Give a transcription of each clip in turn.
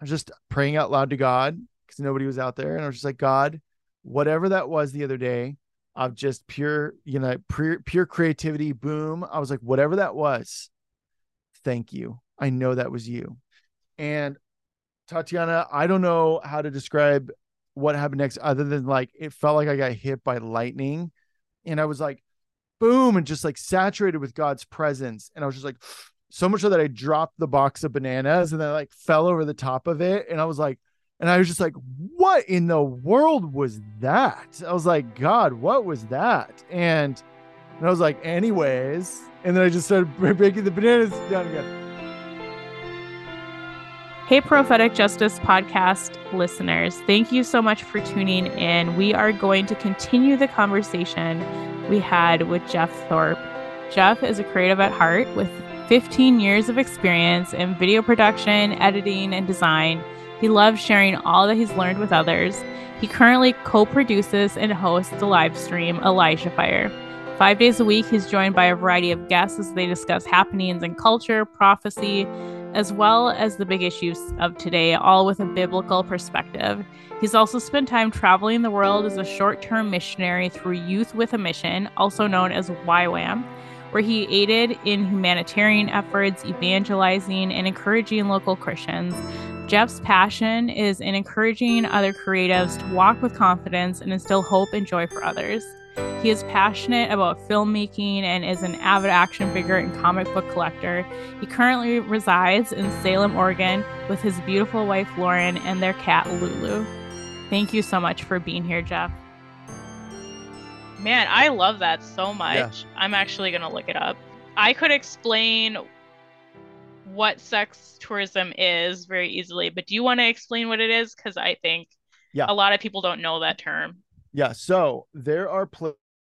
I was just praying out loud to God because nobody was out there. And I was just like, God, whatever that was the other day of just pure, you know, pure, pure creativity, boom. I was like, whatever that was, thank you. I know that was you. And Tatiana, I don't know how to describe what happened next other than like it felt like I got hit by lightning and I was like boom and just like saturated with God's presence and I was just like so much so that I dropped the box of bananas and then I like fell over the top of it and I was like and I was just like what in the world was that I was like God what was that and and I was like anyways and then I just started breaking the bananas down again Hey, Prophetic Justice podcast listeners, thank you so much for tuning in. We are going to continue the conversation we had with Jeff Tharp. Jeff is a creative at heart with 15 years of experience in video production, editing, and design. He loves sharing all that he's learned with others. He currently co produces and hosts the live stream Elijah Fire. Five days a week, he's joined by a variety of guests as they discuss happenings in culture, prophecy, as well as the big issues of today, all with a biblical perspective. He's also spent time traveling the world as a short term missionary through Youth with a Mission, also known as YWAM, where he aided in humanitarian efforts, evangelizing, and encouraging local Christians. Jeff's passion is in encouraging other creatives to walk with confidence and instill hope and joy for others. He is passionate about filmmaking and is an avid action figure and comic book collector. He currently resides in Salem, Oregon, with his beautiful wife Lauren and their cat Lulu. Thank you so much for being here, Jeff. Man, I love that so much. Yeah. I'm actually going to look it up. I could explain what sex tourism is very easily, but do you want to explain what it is? Because I think yeah. a lot of people don't know that term. Yeah. So there are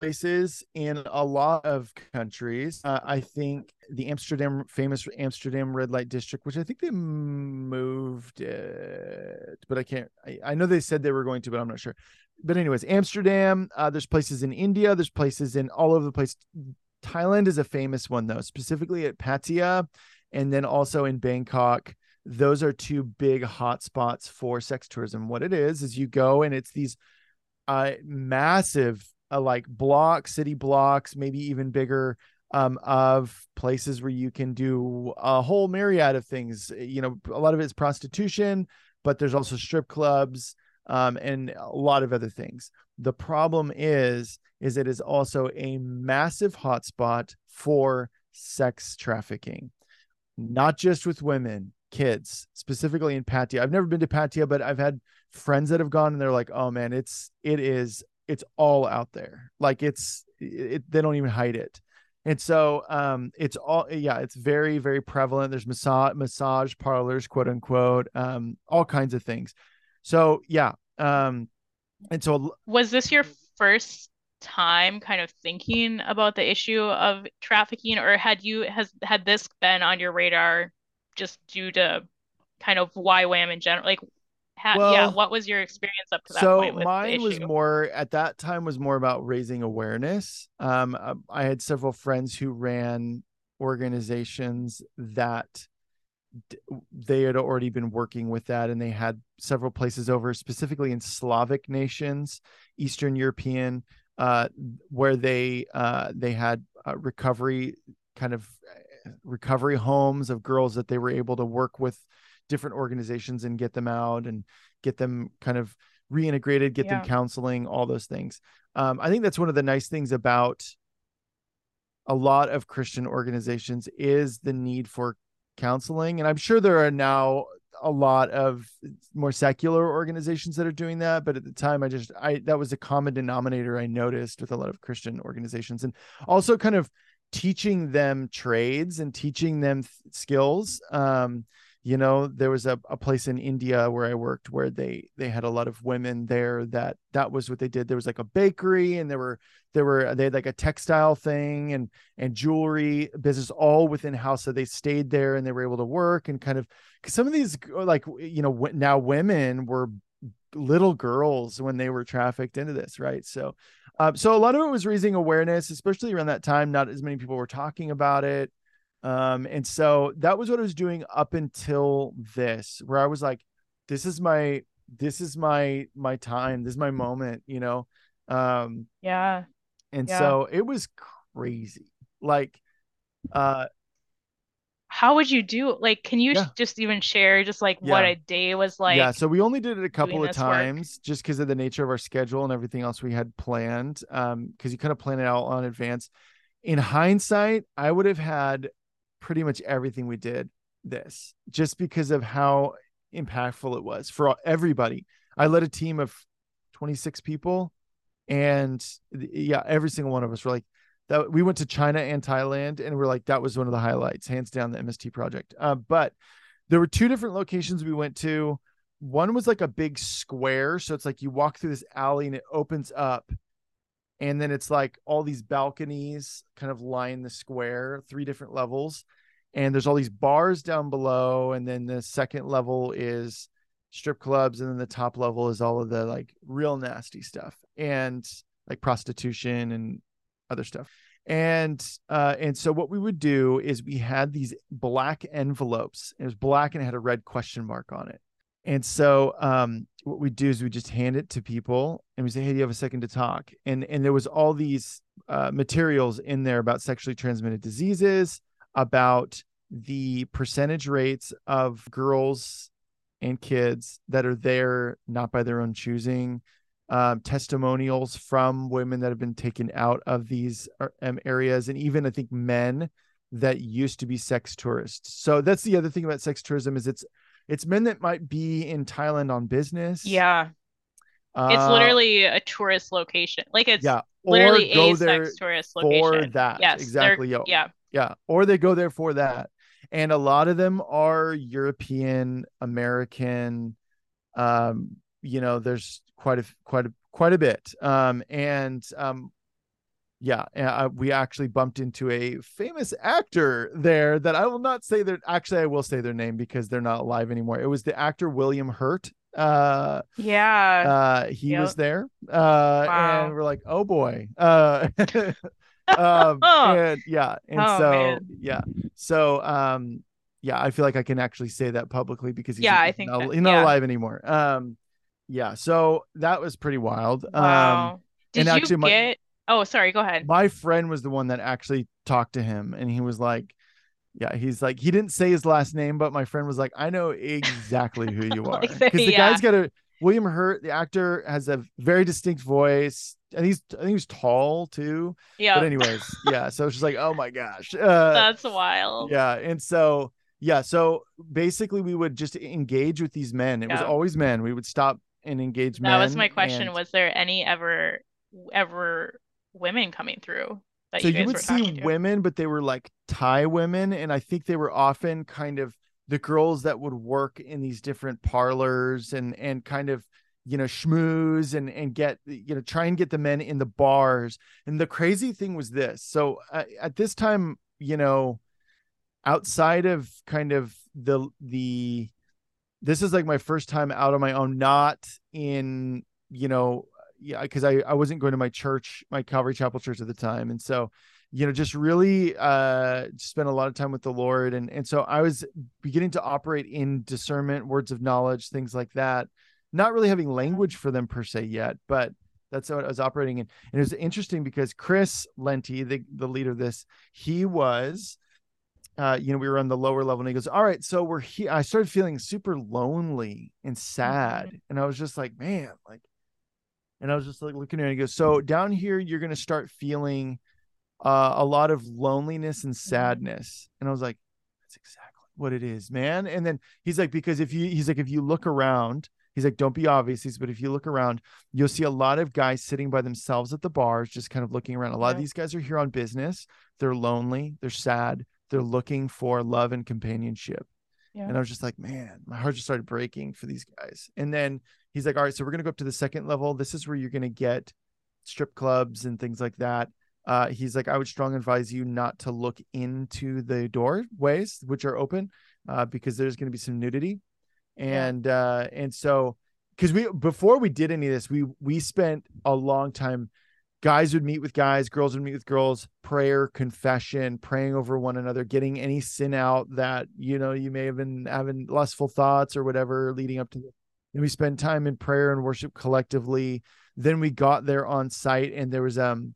places in a lot of countries. Uh, I think the Amsterdam, famous Amsterdam red light district, which I think they moved it, but I can't, I, I know they said they were going to, but I'm not sure. But, anyways, Amsterdam, uh, there's places in India, there's places in all over the place. Thailand is a famous one, though, specifically at Pattaya and then also in Bangkok those are two big hotspots for sex tourism. What it is is you go and it's these uh, massive uh, like blocks, city blocks, maybe even bigger um, of places where you can do a whole myriad of things. You know, a lot of it's prostitution, but there's also strip clubs um, and a lot of other things. The problem is, is it is also a massive hotspot for sex trafficking, not just with women, kids, specifically in Pattaya. I've never been to Pattaya, but I've had friends that have gone and they're like, oh man, it's it is it's all out there. Like it's it, they don't even hide it. And so um it's all yeah, it's very, very prevalent. There's massage massage parlors, quote unquote, um, all kinds of things. So yeah. Um and so was this your first time kind of thinking about the issue of trafficking or had you has had this been on your radar just due to kind of YWAM in general like how, well, yeah, what was your experience up to that so point? So mine was more at that time was more about raising awareness. Um, I had several friends who ran organizations that they had already been working with that and they had several places over specifically in slavic nations eastern european uh, where they uh, they had uh, recovery kind of uh, recovery homes of girls that they were able to work with different organizations and get them out and get them kind of reintegrated, get yeah. them counseling, all those things. Um, I think that's one of the nice things about a lot of Christian organizations is the need for counseling. And I'm sure there are now a lot of more secular organizations that are doing that but at the time i just i that was a common denominator i noticed with a lot of christian organizations and also kind of teaching them trades and teaching them th- skills um you know there was a, a place in india where i worked where they they had a lot of women there that that was what they did. There was like a bakery and there were there were they had like a textile thing and and jewelry business all within house so they stayed there and they were able to work and kind of because some of these like you know now women were little girls when they were trafficked into this right? So um, so a lot of it was raising awareness especially around that time not as many people were talking about it um, and so that was what I was doing up until this, where I was like, this is my this is my my time this is my moment you know um yeah and Yeah. so it was crazy like uh how would you do like can you Yeah. just even share just like what a day was like yeah so we only did it a couple of this work. times just because of the nature of our schedule and everything else we had planned um because you kind of plan it out on advance in hindsight i would have had pretty much everything we did this just because of how impactful it was for everybody. I led a team of 26 people and yeah every single one of us were like that we went to china and thailand and we're like that was one of the highlights hands down the mst project. Uh, but there were two different locations we went to. One was like a big square so it's like you walk through this alley and it opens up and then it's like all these balconies kind of line the square three different levels. And there's all these bars down below. And then the second level is strip clubs. And then the top level is all of the like real nasty stuff and like prostitution and other stuff. And uh and so what we would do is we had these black envelopes. It was black and it had a red question mark on it and so um what we do is we just hand it to people and we say hey do you have a second to talk? And and there was all these uh, materials in there about sexually transmitted diseases about the percentage rates of girls and kids that are there not by their own choosing um, testimonials from women that have been taken out of these uh, um, areas and even i think men that used to be sex tourists. So that's the other thing about sex tourism is it's it's men that might be in thailand on business. Yeah. It's uh, literally a tourist location. Like it's yeah literally a sex tourist location. for that. Yes exactly yo. yeah. Yeah or they go there for that. And a lot of them are european american um you know there's quite a quite a quite a bit. Um and um yeah uh, we actually bumped into a famous actor there that i will not say their actually i will say their name because they're not alive anymore it was the actor william hurt uh yeah uh he Yep. was there uh Wow. and we're like oh boy uh um Oh. and yeah and Oh, so man. yeah so um yeah i feel like i can actually say that publicly because he's, Yeah, I think not, that- he's not yeah. alive anymore um yeah so that was pretty wild um wow did and you actually my- get oh sorry go ahead. My friend was the one that actually talked to him and he was like yeah he's like he didn't say his last name but my friend was like i know exactly who you are. Like, because the yeah. guy's got a william hurt the actor has a very distinct voice and he's i think he's tall too. Yeah. But anyways yeah so it's just like oh my gosh. Uh that's wild. yeah and so yeah so basically we would just engage with these men. It was always men. We would stop and engage men that was my question. and- was there any ever ever women coming through that so you you, would see women but they were like thai women and i think they were often kind of the girls that would work in these different parlors and and kind of you know schmooze and and get you know try and get the men in the bars. And the crazy thing was this. So uh, at this time you know outside of kind of the the this is like my first time out on my own not in you know yeah because i i wasn't going to my church my calvary chapel church at the time and so you know just really uh spent a lot of time with the lord and and so i was beginning to operate in discernment words of knowledge things like that not really having language for them per se yet but that's what i was operating in and it was interesting because chris lenty the, the leader of this he was uh, you know, we were on the lower level and he goes, all right, so we're here. I started feeling super lonely and sad. And I was just like, man, like, and I was just like looking at it and he goes, so down here, you're going to start feeling uh, a lot of loneliness and sadness. And I was like, that's exactly what it is, man. And then he's like, because if you, he's like, if you look around, he's like, don't be obvious. He's, but if you look around, you'll see a lot of guys sitting by themselves at the bars, just kind of looking around. A lot of these guys are here on business. They're lonely. They're sad. They're looking for love and companionship. Yeah. And I was just like, man, my heart just started breaking for these guys. And then he's like, all right, so we're going to go up to the second level. This is where you're going to get strip clubs and things like that. Uh, he's like, I would strongly advise you not to look into the doorways, which are open, uh, because there's going to be some nudity. And, uh, and so, because we, before we did any of this, we, we spent a long time guys would meet with guys, girls would meet with girls, prayer, confession, praying over one another, getting any sin out that, you know, you may have been having lustful thoughts or whatever leading up to this. and we spend time in prayer and worship collectively then we got there on site and there was um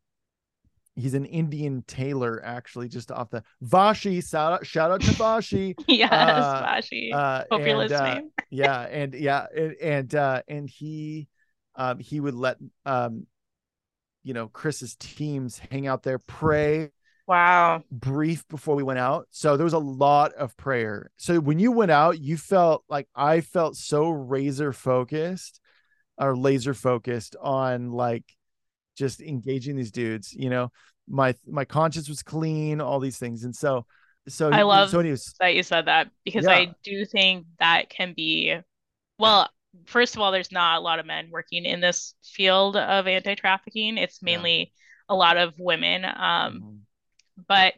he's an indian tailor actually just off the vashi shout out, shout out to vashi yes Uh, Vashi. uh hope you're and, uh, listening yeah and yeah and and uh and he um he would let um you know chris's teams hang out there pray wow brief before we went out. So there was a lot of prayer. So when you went out, you felt like I felt so razor focused or laser focused on like just engaging these dudes, you know. My my conscience was clean, all these things. And so so I love so anyways, that you said that because Yeah. I do think that can be well first of all there's not a lot of men working in this field of anti-trafficking it's Yeah. mainly a lot of women um but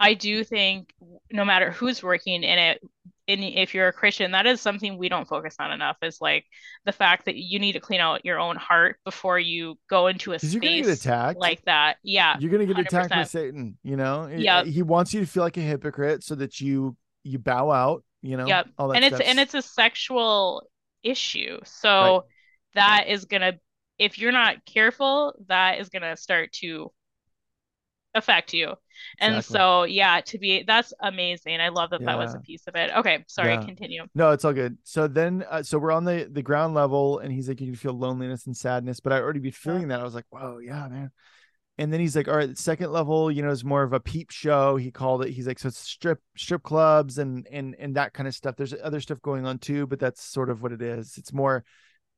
I do think no matter who's working in it and if you're a Christian that is something we don't focus on enough is like the fact that you need to clean out your own heart before you go into a 'Cause you're get space like that yeah you're gonna get attacked by Satan, you know. Yep. He wants you to feel like a hypocrite so that you you bow out, you know. Yep. All that and it's stuff. and it's a sexual issue so that is gonna if you're not careful that is gonna start to affect you and Exactly. so yeah to be that's amazing i love that that was a piece of it okay sorry Yeah. continue No, it's all good. So then, uh, so we're on the the ground level, and he's like, you can feel loneliness and sadness, but I already be feeling that. I was like, whoa, yeah, man. And then he's like, all right, second level, you know, is more of a peep show. He called it. He's like, so it's strip strip clubs and and and that kind of stuff. There's other stuff going on too, but that's sort of what it is. It's more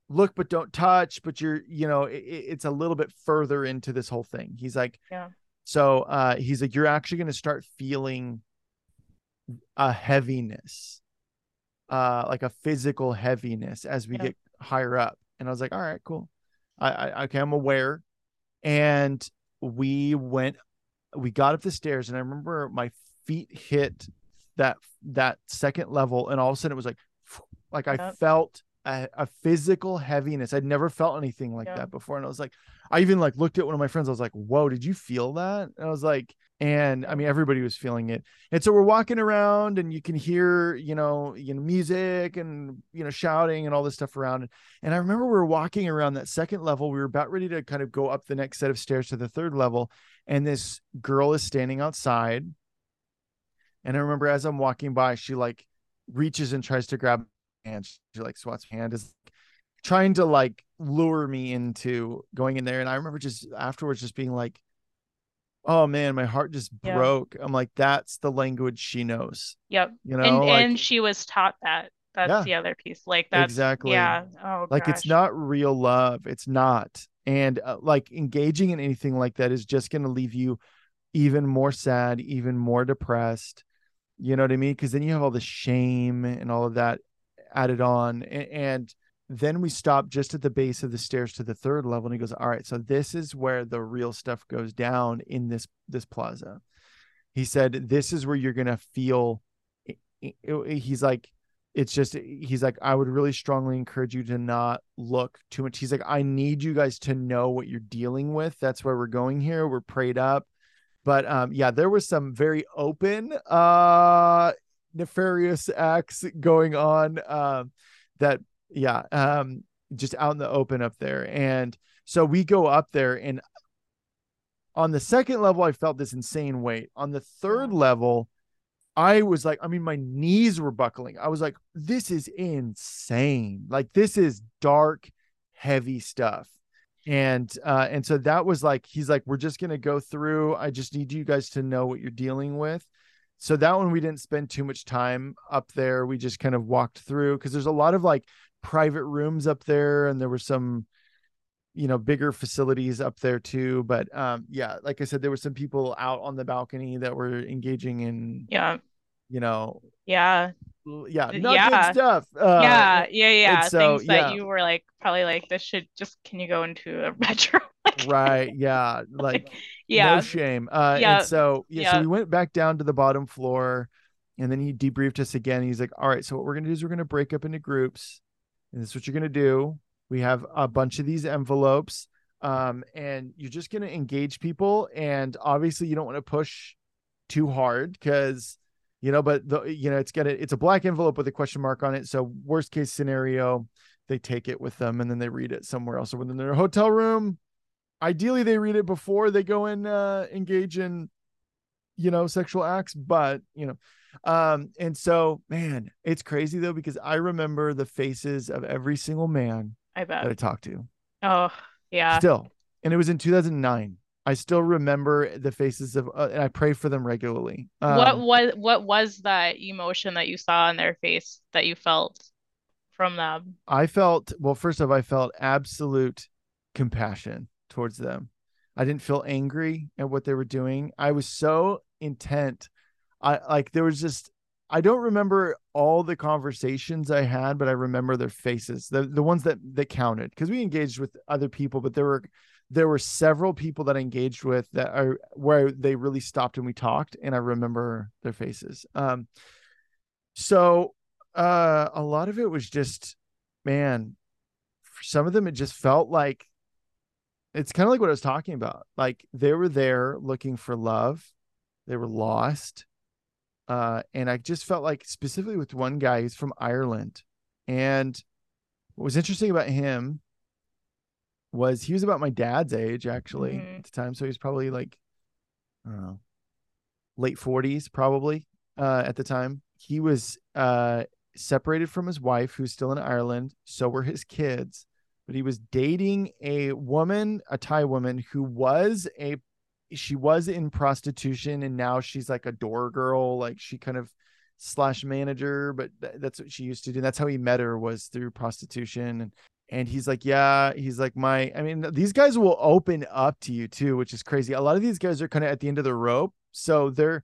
look but don't touch, but you're, you know, it, it- it's a little bit further into this whole thing. He's like, Yeah. So uh, he's like, you're actually going to start feeling a heaviness, uh, like a physical heaviness as we Yeah. get higher up. And I was like, all right, cool. I, I okay, I'm aware. And we went, we got up the stairs, and I remember my feet hit that that second level, and all of a sudden it was like, like I Yep. felt a, a physical heaviness. I'd never felt anything like Yeah. that before, and I was like, I even like looked at one of my friends. I was like, "Whoa, did you feel that?" And I was like, and I mean, everybody was feeling it. And so we're walking around, and you can hear, you know, you know, music and you know, shouting and all this stuff around. And I remember we were walking around that second level. We were about ready to kind of go up the next set of stairs to the third level, and this girl is standing outside. And I remember as I'm walking by, she like reaches and tries to grab my hand. She like swats my hand, is trying to like lure me into going in there. And I remember just afterwards just being like, oh man, my heart just Yeah. broke. I'm like, that's the language she knows. yep You know, and like, and she was taught that that's Yeah. the other piece like that's Exactly. yeah oh like it's not real love. It's not. And uh, like engaging in anything like that is just going to leave you even more sad, even more depressed. You know what I mean? Because then you have all the shame and all of that added on. A- And then we stop just at the base of the stairs to the third level. And he goes, All right, so this is where the real stuff goes down in this this plaza. He said, This is where you're gonna feel he's like, it's just he's like, I would really strongly encourage you to not look too much. He's like, I need you guys to know what you're dealing with. That's where we're going here. We're prayed up but um yeah there was some very open uh nefarious acts going on um that yeah um just out in the open up there. And so we go up there and on the second level i felt this insane weight. On the third level i was like i mean my knees were buckling. I was like this is insane. Like this is dark heavy stuff. And uh and so that was like he's like we're just gonna go through. I just need you guys to know what you're dealing with. So that one we didn't spend too much time up there. We just kind of walked through because there's a lot of like private rooms up there and there were some you know bigger facilities up there too but um yeah like i said there were some people out on the balcony that were engaging in yeah you know yeah yeah not yeah. good stuff uh yeah yeah yeah so, things that yeah. you were like probably like this should just can you go into a bedroom right yeah like yeah no shame uh Yeah. and so yeah, so we went back down to the bottom floor and then he debriefed us again he's like all right so what we're gonna do is we're gonna break up into groups and this is what you're gonna do. We have a bunch of these envelopes um and you're just gonna engage people and obviously you don't want to push too hard because you know but the you know it's gonna it's a black envelope with a question mark on it so worst case scenario they take it with them and then they read it somewhere else or they're in a hotel room. Ideally they read it before they go and uh, engage in you know sexual acts but you know um and so man it's crazy though because i remember the faces of every single man I bet. that i talked to Oh, yeah. still and it was in 2009 i still remember the faces of uh, and i pray for them regularly what Um, was what was that emotion that you saw in their face that you felt from them? I felt well, first off, I felt absolute compassion towards them. I didn't feel angry at what they were doing. I was so intent. I like there was just I don't remember all the conversations I had, but I remember their faces, the the ones that that counted because we engaged with other people, but there were there were several people that I engaged with that are where they really stopped and we talked, and I remember their faces. Um, so uh, a lot of it was just, man, for some of them it just felt like it's kind of like what I was talking about. Like they were there looking for love, they were lost. Uh, and I just felt like specifically with one guy, he's from Ireland. And what was interesting about him was he was about my dad's age actually Mhm. at the time. So he was probably like, I don't know, late 40s probably uh, at the time. He was uh, separated from his wife, who's still in Ireland. So were his kids. But he was dating a woman, a Thai woman, who was a she was in prostitution and now she's like a door girl like she kind of slash manager but th- that's what she used to do And that's how he met her was through prostitution and and he's like yeah he's like my i mean these guys will open up to you too which is crazy a lot of these guys are kind of at the end of the rope so they're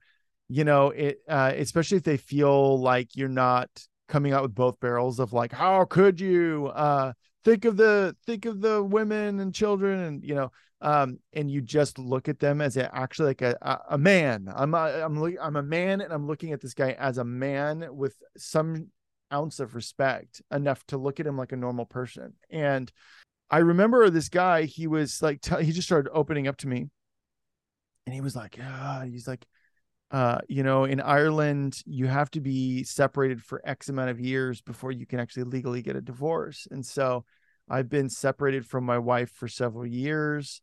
you know it uh especially if they feel like you're not coming out with both barrels of like how could you uh think of the think of the women and children and you know um and you just look at them as a, actually like a, a, man i'm a, i'm look, i'm a man and i'm looking at this guy as a man with some ounce of respect enough to look at him like a normal person and i remember this guy he was like t- he just started opening up to me and he was like ah, he's like uh, you know, in Ireland, you have to be separated for X amount of years before you can actually legally get a divorce. And so I've been separated from my wife for several years.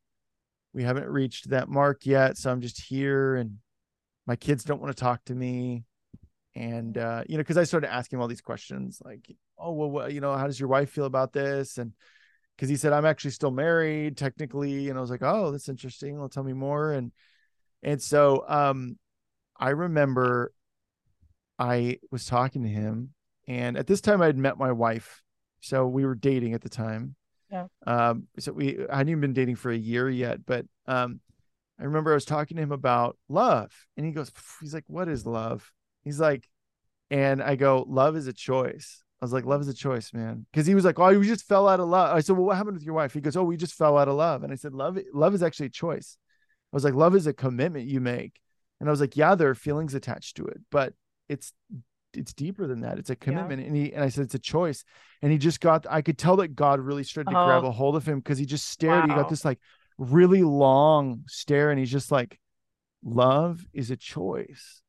We haven't reached that mark yet. So I'm just here and my kids don't want to talk to me. And, uh, you know, because I started asking all these questions like, oh, well, what, you know, how does your wife feel about this? And because he said, I'm actually still married technically. And I was like, oh, that's interesting. Well, tell me more. And, and so, um, I remember I was talking to him, and at this time I had met my wife, so we were dating at the time. Yeah. Um. So we I hadn't even been dating for a year yet, but um, I remember I was talking to him about love, and he goes, he's like, "What is love?" He's like, and I go, "Love is a choice." I was like, "Love is a choice, man," because he was like, "Oh, we just fell out of love." I said, "Well, what happened with your wife?" He goes, "Oh, we just fell out of love," and I said, "Love, love is actually a choice." I was like, "Love is a commitment you make." And I was like, yeah, there are feelings attached to it, but it's it's deeper than that. It's a commitment. And he and I said it's a choice. And he just got I could tell that God really started to grab Oh. a hold of him because he just stared. He got this like really long stare, and he's just like, love is a choice.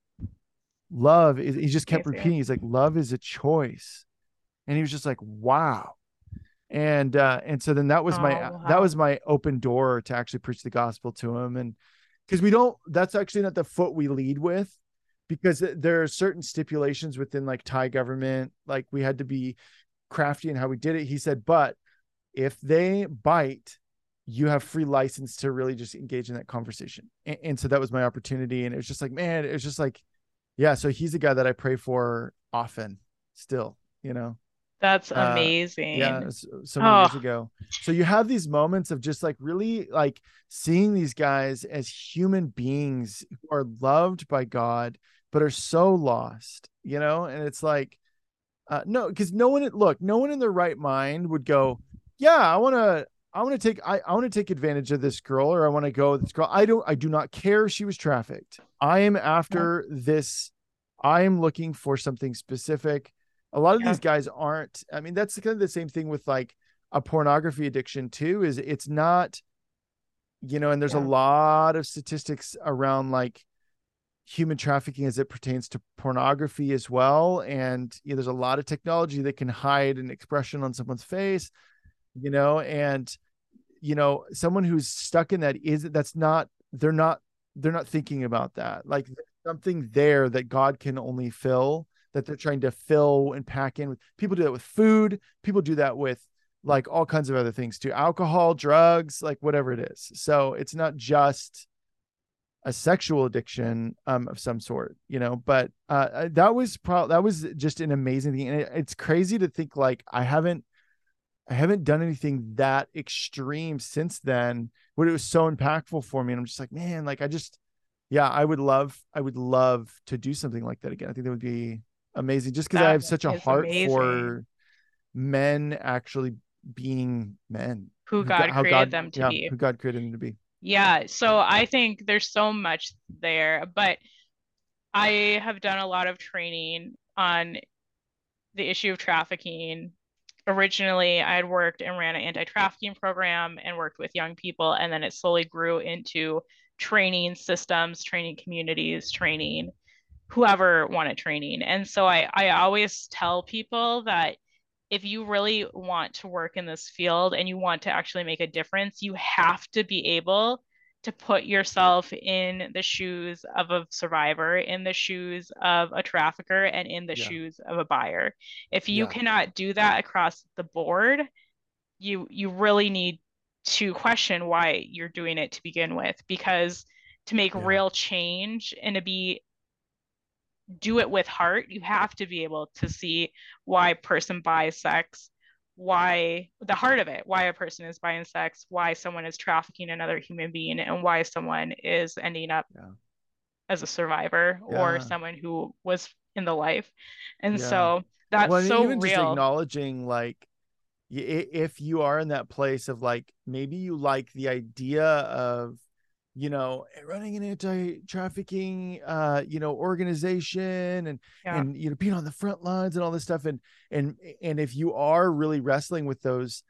Love is he just kept repeating, he's like, love is a choice. And he was just like, wow. And uh, and so then that was my Oh, that was my open door to actually preach the gospel to him. And because we don't that's actually not the foot we lead with because there are certain stipulations within like thai government like we had to be crafty in how we did it he said but if they bite you have free license to really just engage in that conversation and, and so that was my opportunity and it was just like man it was just like yeah so he's a guy that i pray for often still you know That's Uh, amazing. yeah s- so many years Oh. ago so you have these moments of just like really like seeing these guys as human beings who are loved by god but are so lost you know? And it's like uh no because no one look no one in their right mind would go yeah i want to i want to take i, I want to take advantage of this girl or i want to go with this girl. I don't i do not care she was trafficked. I am after this. I am looking for something specific. A lot of Yeah. these guys aren't i mean that's kind of the same thing with like a pornography addiction too is it's not you know and there's Yeah. a lot of statistics around like human trafficking as it pertains to pornography as well. And you know, there's a lot of technology that can hide an expression on someone's face you know and you know someone who's stuck in that is that's not they're not they're not thinking about that. Like something there that god can only fill that they're trying to fill and pack in with. People do that with food. People do that with like all kinds of other things too. Alcohol drugs like whatever it is. So it's not just a sexual addiction um, of some sort you know but uh, that was pro- that was just an amazing thing and it, it's crazy to think like i haven't i haven't done anything that extreme since then but it was so impactful for me and i'm just like man like i just yeah i would love i would love to do something like that again i think that would be amazing just because i have such a heart amazing. for men actually being men who God created them to yeah, be. who god created them to be Yeah, so I think there's so much there, but I have done a lot of training on the issue of trafficking. Originally, I had worked and ran an anti-trafficking program and worked with young people, and then it slowly grew into training systems, training communities, training whoever wanted training. And so I, I always tell people that if you really want to work in this field and you want to actually make a difference, you have to be able to put yourself in the shoes of a survivor, in the shoes of a trafficker, and in the Yeah. shoes of a buyer. If you Yeah. cannot do that across the board, you you really need to question why you're doing it to begin with, because to make Yeah. real change and to be do it with heart, you have to be able to see why a person buys sex, why the heart of it, why a person is buying sex, why someone is trafficking another human being, and why someone is ending up Yeah. as a survivor or someone who was in the life. And Yeah. so that's well, so even just acknowledging like if you are in that place of like maybe you like the idea of you know running an anti-trafficking uh you know organization and Yeah. and you know being on the front lines and all this stuff and and and if you are really wrestling with those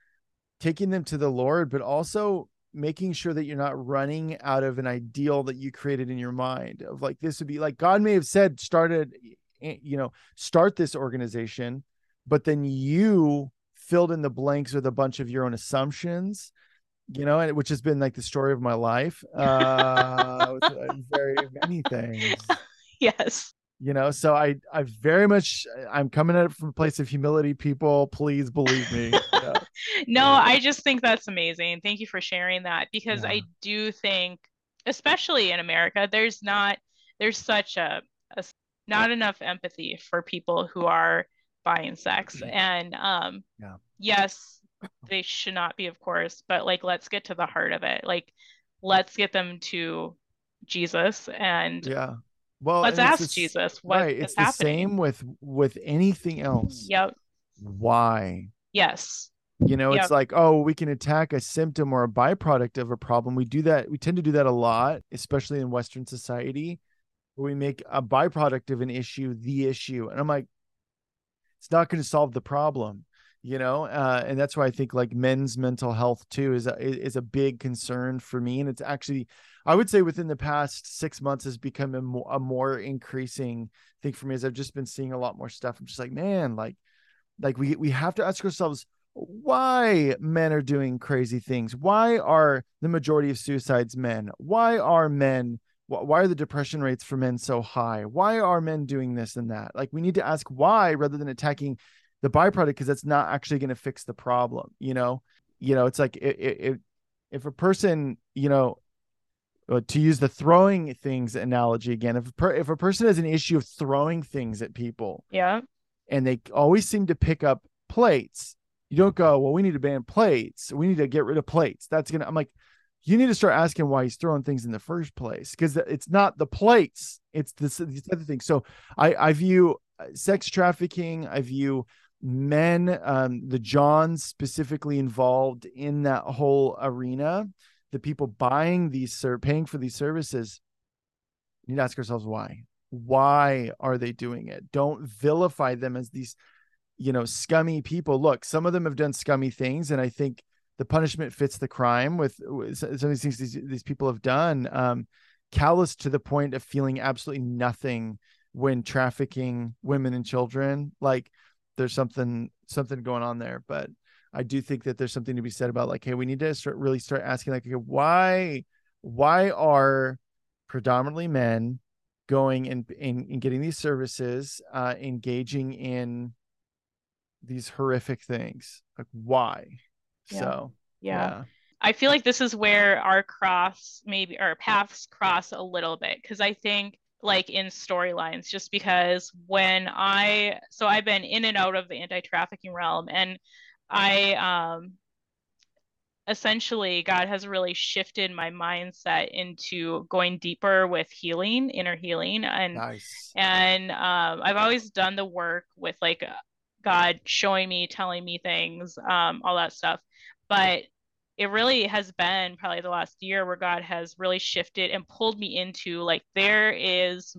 taking them to the lord but also making sure that you're not running out of an ideal that you created in your mind of like this would be like god may have said started eh, you know start this organization but then you filled in the blanks with a bunch of your own assumptions you know and which has been like the story of my life uh with, uh, very many things Yes. you know so i i very much i'm coming at it from a place of humility people please believe me know? No, Yeah. I just think that's amazing. Thank you for sharing that because Yeah. I do think, especially in America, there's not there's such a, not enough empathy for people who are buying sex. And um Yeah. yes, they should not be, of course, but like let's get to the heart of it. Like let's get them to Jesus and yeah well let's ask the s- Jesus what right it's the happening. same with with anything else Yep. why Yes. you know Yep. it's like oh we can attack a symptom or a byproduct of a problem we do that we tend to do that a lot especially in western society where we make a byproduct of an issue the issue and i'm like it's not going to solve the problem you know uh, and that's why i think like men's mental health too is a, is a big concern for me and it's actually i would say within the past six months has become a more, a more increasing thing for me as i've just been seeing a lot more stuff. I'm just like man like like we we have to ask ourselves why men are doing crazy things. Why are the majority of suicides men? Why are men why are the depression rates for men so high? Why are men doing this and that? Like we need to ask why rather than attacking the byproduct because that's not actually going to fix the problem you know you know it's like it, it, it- if a person you know uh, to use the throwing things analogy again if a, per, if a person has an issue of throwing things at people Yeah. and they always seem to pick up plates. You don't go, well, we need to ban plates. We need to get rid of plates. That's gonna. I'm like, you need to start asking why he's throwing things in the first place because it's not the plates. It's this these other thing So I I view uh, sex trafficking. I view men, um, the Johns specifically involved in that whole arena. The people buying these, ser- paying for these services. We need to ask ourselves why why are they doing it don't vilify them as these you know scummy people look some of them have done scummy things and i think the punishment fits the crime with, with some of these things these, these people have done um callous to the point of feeling absolutely nothing when trafficking women and children like there's something something going on there but i do think that there's something to be said about like hey we need to start really start asking like okay, why why are predominantly men going and, and, and getting these services uh engaging in these horrific things like why Yeah. so yeah. I feel like this is where our cross, maybe our paths cross a little bit because I think like in storylines, just because when I so I've been in and out of the anti-trafficking realm and I um essentially God has really shifted my mindset into going deeper with healing, inner healing and nice and um, I've always done the work with like God showing me, telling me things, um, all that stuff. But it really has been probably the last year where God has really shifted and pulled me into like there is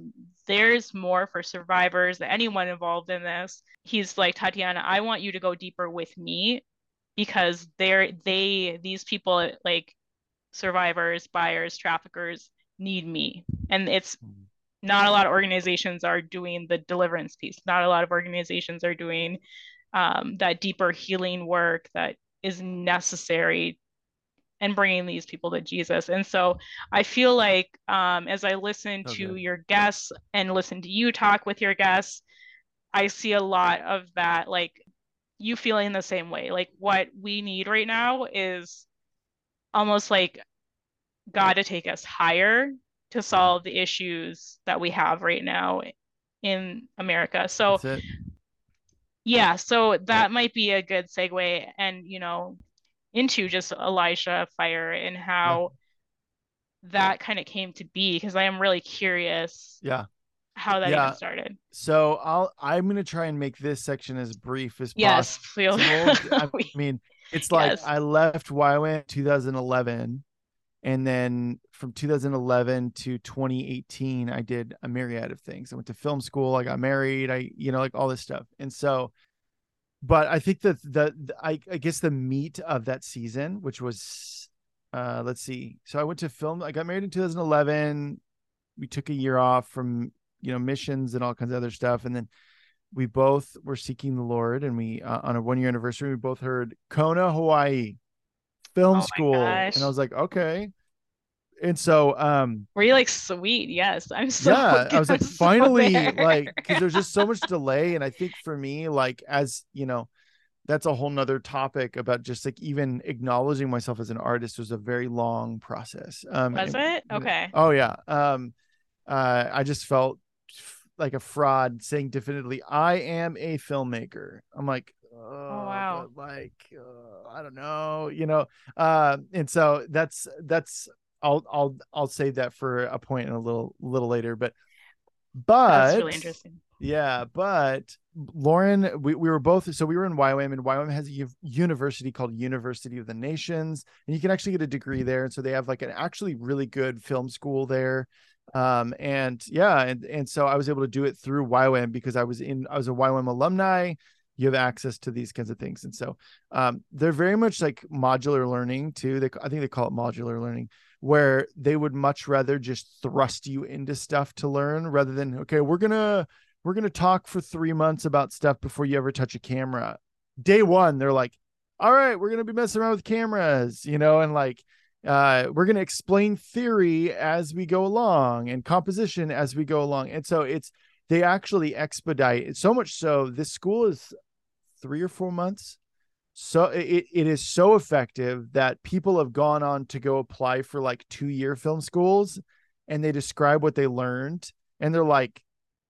there's more for survivors, than anyone involved in this. He's like Tatiana, I want you to go deeper with me because they're they these people like survivors, buyers, traffickers need me. And it's not a lot of organizations are doing the deliverance piece. Not a lot of organizations are doing um, that deeper healing work that is necessary and bringing these people to Jesus. And so I feel like um, as I listen So to your guests and listen to you talk with your guests, I see a lot of that, like you feeling the same way. Like what we need right now is almost like God to take us higher to solve the issues that we have right now in America. So yeah, so that might be a good segue and you know into just Elijah Fire and how that kind of came to be because I am really curious yeah how that Yeah. even started. so i'll i'm gonna try and make this section as brief as Yes, possible feel I mean, it's like Yes. I left YWAM in 2011, and then from 2011 to 2018, I did a myriad of things. I went to film school, I got married, I, you know, like all this stuff. And so, but I think that the, the I, I guess the meat of that season, which was, uh, let's see. So I went to film, I got married in 2011. We took a year off from, you know, missions and all kinds of other stuff. And then we both were seeking the Lord, and we uh, on a one year anniversary, we both heard Kona, Hawaii, film Oh school, and I was like, okay. And so, um, Were you like sweet? Yes, I'm so yeah, I was like, finally, there. like, because there's just so much delay, and I think for me, like, as you know, that's a whole nother topic about just like even acknowledging myself as an artist was a very long process. Um, Was and- it? Okay. Oh yeah. Um, uh, I just felt f- like a fraud saying definitively, I am a filmmaker. I'm like, oh, wow. like, uh, I don't know, you know. Uh, and so that's that's I'll I'll I'll save that for a point in a little little later, but but That's really interesting. yeah, but Lauren, we, we were both so we were in YWAM, and YWAM has a university called University of the Nations, and you can actually get a degree there. And so they have like an actually really good film school there. Um, and yeah, and and so I was able to do it through YWAM because I was in I was a YWAM alumni. You have access to these kinds of things, and so um, they're very much like modular learning too. They I think they call it modular learning, where they would much rather just thrust you into stuff to learn rather than okay, we're gonna we're to talk for three months about stuff before you ever touch a camera. Day one, they're like, all right, we're to be messing around with cameras, you know, and like, uh, we're going to explain theory as we go along and composition as we go along. And so it's, they actually expedite it so much so this school is three or four months. So it, it is so effective that people have gone on to go apply for like two year film schools and they describe what they learned and they're like,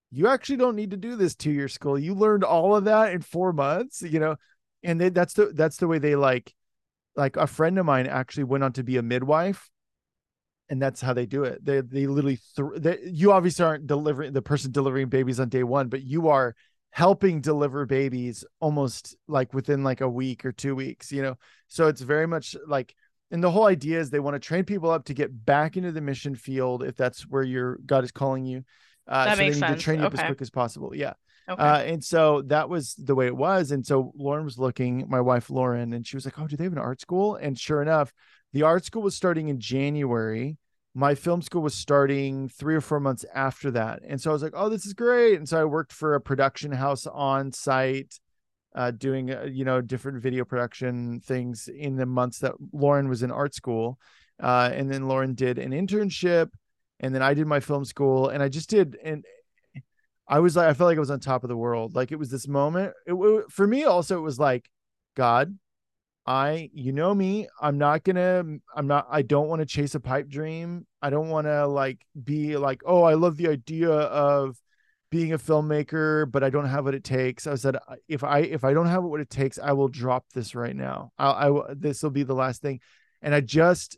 you actually don't need to do this two year school. You learned all of that in four months, you know, and they, that's the that's the way they like. Like a friend of mine actually went on to be a midwife, and that's how they do it. They they literally th- they, you obviously aren't delivering the person delivering babies on day one, but you are helping deliver babies almost like within like a week or two weeks, you know. So it's very much like and the whole idea is they want to train people up to get back into the mission field if that's where your God is calling you. Uh, That so makes they need sense. to train you up as quick as possible. Yeah. Okay. Uh, and so that was the way it was. And so Lauren was looking, my wife Lauren, and she was like, "Oh, do they have an art school?" And sure enough, the art school was starting in January, my film school was starting three or four months after that. And so I was like, oh, this is great. And so I worked for a production house on site, uh, doing, uh, you know, different video production things in the months that Lauren was in art school. Uh, and then Lauren did an internship. And then I did my film school and I just did. And I was like, I felt like I was on top of the world. Like it was this moment. It, it, for me, also, it was like, God, I, you know me, I'm not gonna, mm, I'm not, I don't want to chase a pipe dream. I don't want to like be like, oh, I love the idea of being a filmmaker, but I don't have what it takes. I said, if I, if I don't have what it takes, I will drop this right now. I'll, I, this will be the last thing. And I just,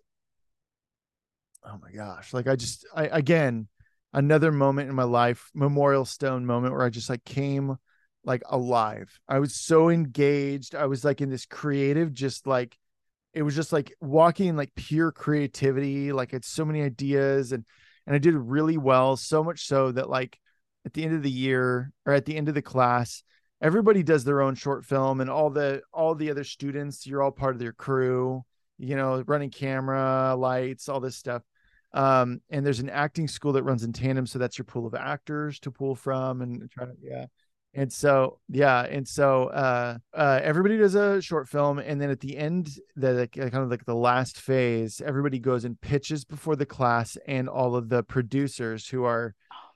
oh my gosh, like I just, I, again, another moment in my life, Memorial Stone moment where I just like came like alive. I was so engaged. I was like in this creative, just like it was just like walking in like pure creativity. Like I had so many ideas and and I did really well, so much so that like at the end of the year or at the end of the class, everybody does their own short film and all the all the other students, you're all part of their crew, you know, running camera, lights, all this stuff. Um, and there's an acting school that runs in tandem, so that's your pool of actors to pull from and try to yeah and so yeah and so uh uh everybody does a short film and then at the end the kind of like the last phase everybody goes and pitches before the class and all of the producers who are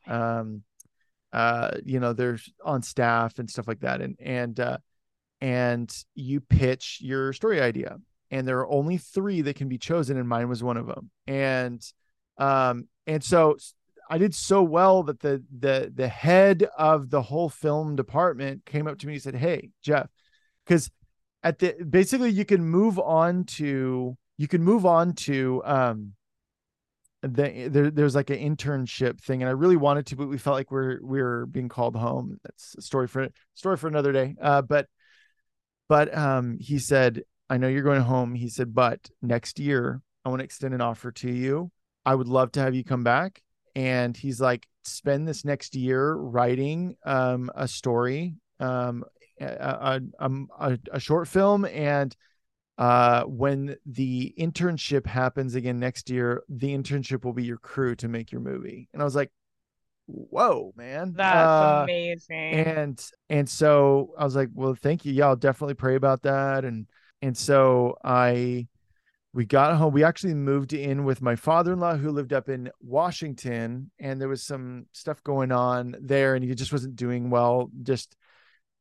oh, um uh you know they're on staff and stuff like that. And and uh and you pitch your story idea and there are only three that can be chosen and mine was one of them and um and so I did so well that the the the head of the whole film department came up to me and said, "Hey, Jeff, because at the basically you can move on to you can move on to um the there, there's like an internship thing and I really wanted to but we felt like we're we're being called home. That's a story for story for another day. Uh but but um he said I know you're going home. He said but next year I want to extend an offer to you. I would love to have you come back and he's like spend this next year writing um, a story um, a, a, a, short film. And uh, when the internship happens again next year the internship will be your crew to make your movie. And i was like whoa man. That's uh, amazing. and and so i was like well thank you. Yeah i'll definitely pray about that. And and so i we got home. We actually moved in with my father-in-law who lived up in Washington, and there was some stuff going on there, and he just wasn't doing well, just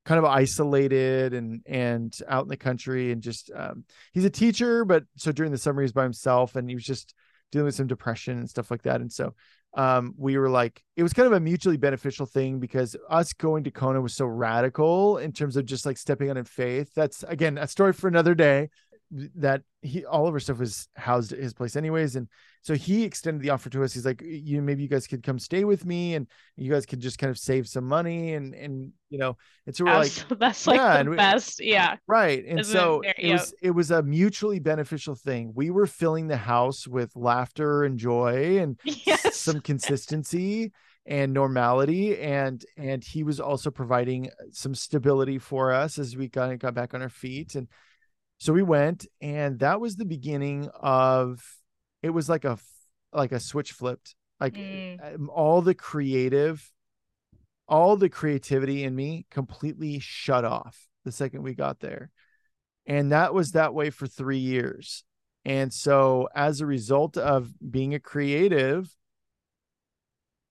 kind of isolated and and out in the country, and just um, he's a teacher, but so during the summer he's by himself, and he was just dealing with some depression and stuff like that, and so um, we were like, it was kind of a mutually beneficial thing because us going to Kona was so radical in terms of just like stepping out in faith. That's again a story for another day that he all of our stuff was housed at his place anyways. And so he extended the offer to us. He's like you maybe you guys could come stay with me and you guys could just kind of save some money and and you know. And so we're like that's like yeah, the best. Yeah. Right. And Isn't so it, it was it was a mutually beneficial thing. We were filling the house with laughter and joy and yes. some consistency and normality. And and he was also providing uh, some stability for us as we got got back on our feet. And so we went and that was the beginning of it was like a like a switch flipped. Like mm. Um, all the creative all the creativity in me completely shut off the second we got there. And that was that way for 3 years. And so as a result of being a creative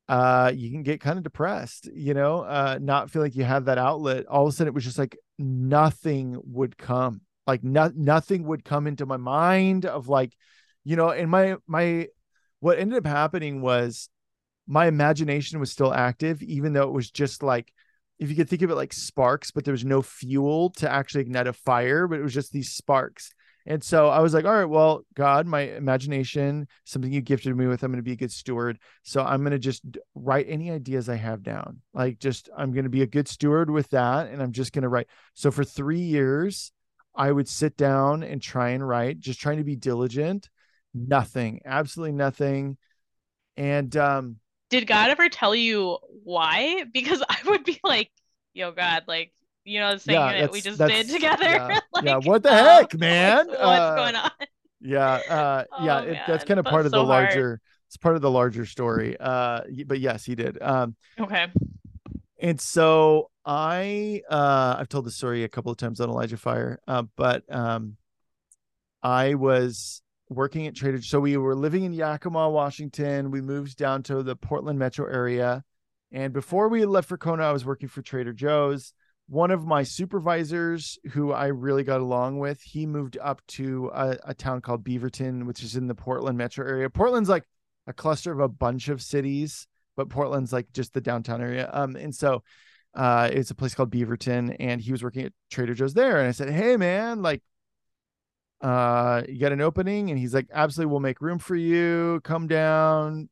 uh you can get kind of depressed you know uh not feel like you have that outlet. All of a sudden it was just like nothing would come like no, nothing would come into my mind of like you know and my my what ended up happening was my imagination was still active even though it was just like if you could think of it like sparks but there was no fuel to actually ignite a fire but it was just these sparks and so I was like, all right, well, God, my imagination, something you gifted me with, I'm going to be a good steward. So I'm going to just write any ideas I have down. Like, just, I'm going to be a good steward with that. And I'm just going to write. So for three years, I would sit down and try and write, just trying to be diligent. Nothing, absolutely nothing. And um did God ever tell you why? Because I would be like, yo, God, like, you know, the thing yeah, that we just did together. Yeah, like, yeah, what the heck, man? What's, what's uh, going on? Yeah, uh, oh, yeah, it, that's kind of part of so the larger. Hard it's part of the larger story. Uh, but yes, he did. Um, okay. And so I, uh, I've told the story a couple of times on Elijah Fire, uh, but um, I was working at Trader. Joe's. So we were living in Yakima, Washington. We moved down to the Portland metro area, and before we left for Kona, I was working for Trader Joe's. One of my supervisors, who I really got along with, he moved up to a, a town called Beaverton, which is in the Portland metro area. Portland's like a cluster of a bunch of cities, but Portland's like just the downtown area. Um, and so uh, it's a place called Beaverton, and he was working at Trader Joe's there. And I said, Hey man, like uh you got an opening and he's like absolutely we'll make room for you come down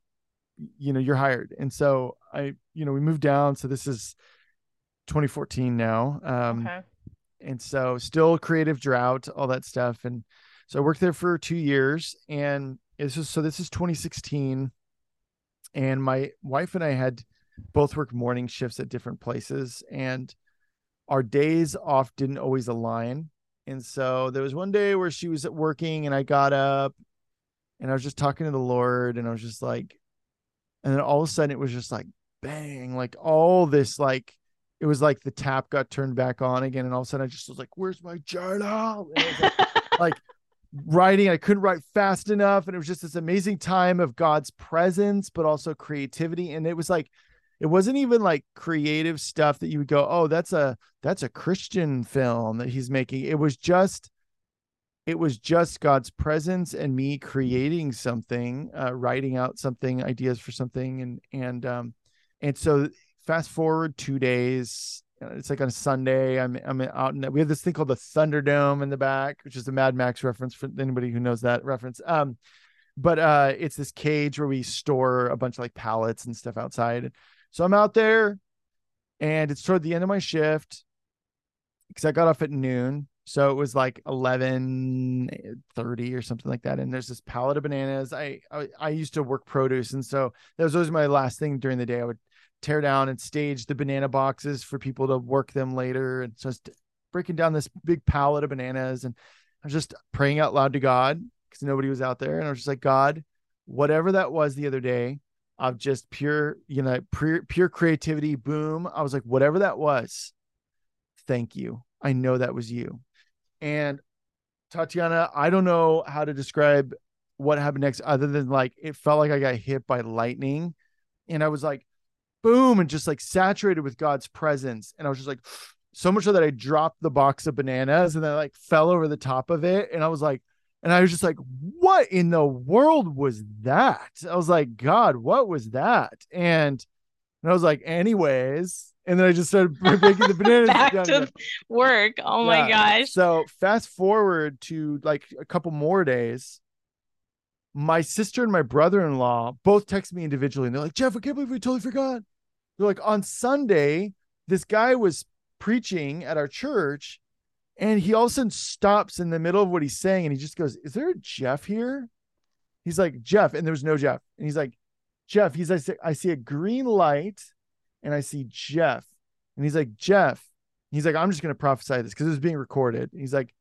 you know you're hired and so i you know we moved down so this is 2014 now um okay. and so still creative drought all that stuff and so i worked there for two years and this is so this is 2016 and my wife and i had both worked morning shifts at different places and our days off didn't always align and so there was one day where she was at working and I got up and I was just talking to the Lord and I was just like, and then all of a sudden it was just like bang, like all this, like it was like the tap got turned back on again. And all of a sudden I just was like, where's my journal? Like, like writing, I couldn't write fast enough. And it was just this amazing time of God's presence, but also creativity. And it was like, it wasn't even like creative stuff that you would go oh that's a that's a christian film that he's making it was just it was just god's presence and me creating something uh, writing out something ideas for something and and um and so fast forward two days it's like on a sunday i'm i'm out in we have this thing called the thunderdome in the back which is a mad max reference for anybody who knows that reference um but uh it's this cage where we store a bunch of like pallets and stuff outside so I'm out there and it's toward the end of my shift because I got off at noon. So it was like 11 30 or something like that. And there's this pallet of bananas. I, I, I used to work produce. And so that was always my last thing during the day. I would tear down and stage the banana boxes for people to work them later. And so I breaking down this big pallet of bananas. And I was just praying out loud to God because nobody was out there. And I was just like, God, whatever that was the other day, of just pure, you know, pure, pure creativity. Boom. I was like, whatever that was, thank you. I know that was you. And Tatiana, I don't know how to describe what happened next other than like it felt like I got hit by lightning and I was like, boom, and just like saturated with God's presence. And I was just like, so much so that I dropped the box of bananas and then I like fell over the top of it. And I was like, and I was just like, what in the world was that? I was like, God, what was that? And, and I was like, anyways. And then I just started making the bananas. Back to work. Oh yeah. my gosh. So fast forward to like a couple more days. My sister and my brother-in-law both text me individually and they're like, Jeff, I can't believe we totally forgot. They're like, on Sunday, this guy was preaching at our church and he all of a sudden stops in the middle of what he's saying and he just goes, Is there a Jeff here? He's like, Jeff. And there's no Jeff. And he's like, Jeff. He's like, I see a green light and I see Jeff. And he's like, Jeff. He's like, I'm just going to prophesy this because it was being recorded. He's like,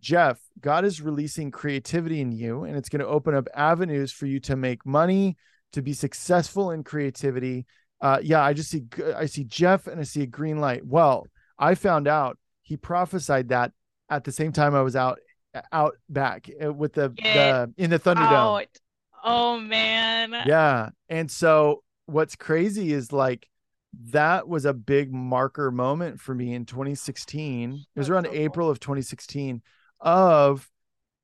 Jeff, God is releasing creativity in you and it's going to open up avenues for you to make money, to be successful in creativity. Uh, yeah, I just see, I see Jeff and I see a green light. Well, I found out he prophesied that at the same time I was out out back uh, with the, the in the Thunderdome. Out. Oh man. Yeah. And so what's crazy is like that was a big marker moment for me in 2016. It was around so April of 2016 of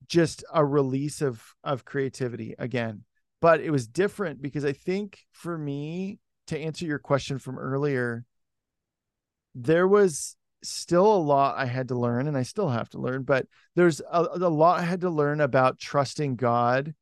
just a release of of creativity again. But it was different because I think for me to answer your question from earlier there was still a lot I had to learn, and I still have to learn, but there's a, a lot I had to learn about trusting God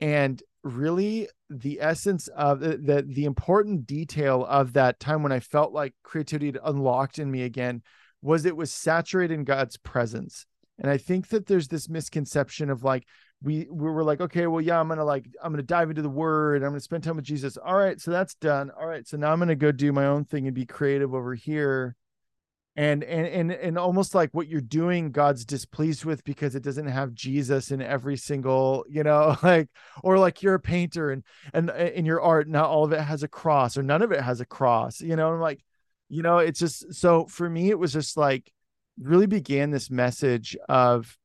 and really the essence of the, the, the important detail of that time when I felt like creativity had unlocked in me again was it was saturated in God's presence. And I think that there's this misconception of like we we were like, okay, well, yeah, I'm gonna like I'm gonna dive into the word, I'm gonna spend time with Jesus. All right, so that's done. All right, so now I'm gonna go do my own thing and be creative over here and and and and almost like what you're doing god's displeased with because it doesn't have jesus in every single you know like or like you're a painter and and uh, in your art not all of it has a cross or none of it has a cross you know i'm like you know it's just so for me it was just like really began this message of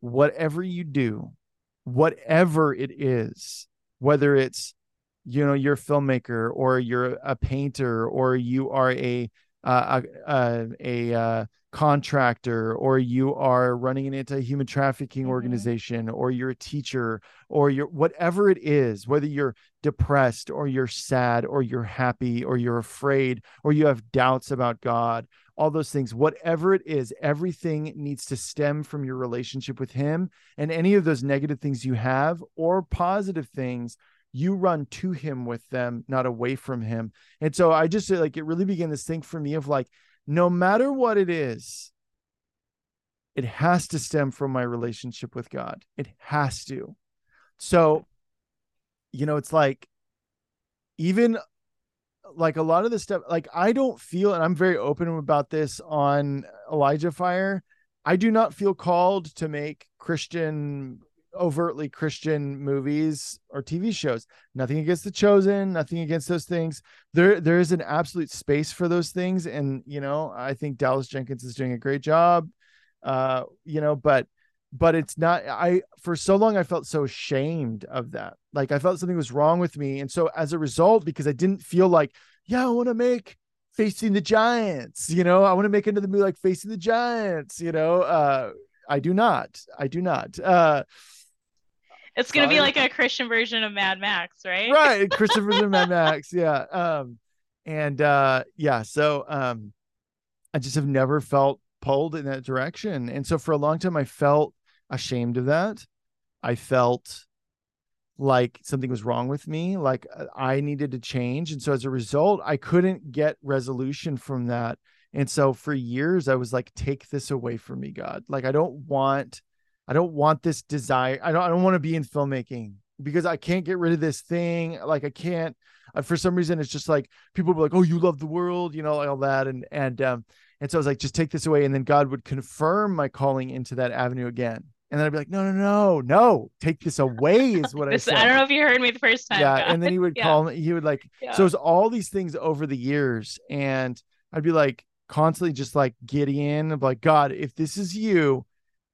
whatever you do whatever it is whether it's you know you're a filmmaker or you're a painter or you are a uh, a, a, a contractor or you are running an anti-human trafficking mm-hmm. organization or you're a teacher or you're whatever it is whether you're depressed or you're sad or you're happy or you're afraid or you have doubts about god all those things whatever it is everything needs to stem from your relationship with him and any of those negative things you have or positive things you run to him with them, not away from him. And so I just like it really began this thing for me of like, no matter what it is, it has to stem from my relationship with God. It has to. So, you know, it's like even like a lot of the stuff, like I don't feel, and I'm very open about this on Elijah Fire. I do not feel called to make Christian overtly Christian movies or TV shows. Nothing against the chosen, nothing against those things. There there is an absolute space for those things. And you know, I think Dallas Jenkins is doing a great job. Uh, you know, but but it's not I for so long I felt so ashamed of that. Like I felt something was wrong with me. And so as a result, because I didn't feel like, yeah, I want to make facing the giants, you know, I want to make another movie like facing the giants, you know. Uh I do not. I do not. Uh it's gonna be like a Christian version of Mad Max, right? Right, Christian version of Mad Max. Yeah. Um, and uh, yeah, so um, I just have never felt pulled in that direction, and so for a long time I felt ashamed of that. I felt like something was wrong with me, like uh, I needed to change, and so as a result, I couldn't get resolution from that. And so for years, I was like, "Take this away from me, God. Like I don't want." I don't want this desire. I don't I don't want to be in filmmaking because I can't get rid of this thing. Like I can't uh, for some reason it's just like people be like, "Oh, you love the world," you know, like all that and and um and so I was like, just take this away and then God would confirm my calling into that avenue again. And then I'd be like, no, no, no, no, take this away is what this, I said. I don't know if you heard me the first time. Yeah. God. And then he would yeah. call me, he would like, yeah. so it was all these things over the years. And I'd be like constantly just like in of like, God, if this is you,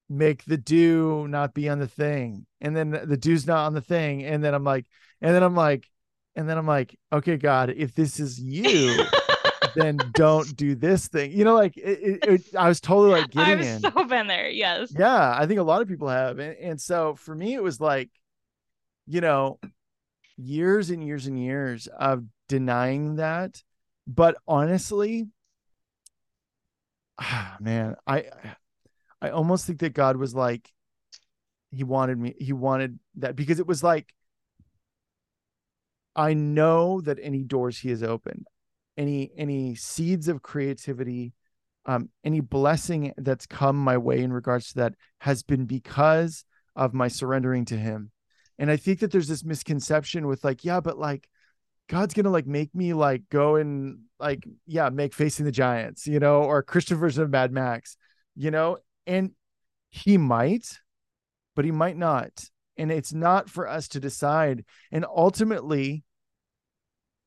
make the do not be on the thing and then the do's not on the thing and then i'm like and then i'm like and then i'm like okay god if this is you then don't do this thing you know like it, it, it, i was totally like getting i've in. so been there yes yeah i think a lot of people have and, and so for me it was like you know years and years and years of denying that but honestly ah, man i I almost think that God was like, he wanted me, he wanted that because it was like, I know that any doors he has opened, any any seeds of creativity, um, any blessing that's come my way in regards to that has been because of my surrendering to him. And I think that there's this misconception with like, yeah, but like God's gonna like make me like go and like, yeah, make facing the giants, you know, or Christian version of Mad Max, you know, and he might, but he might not. And it's not for us to decide. And ultimately,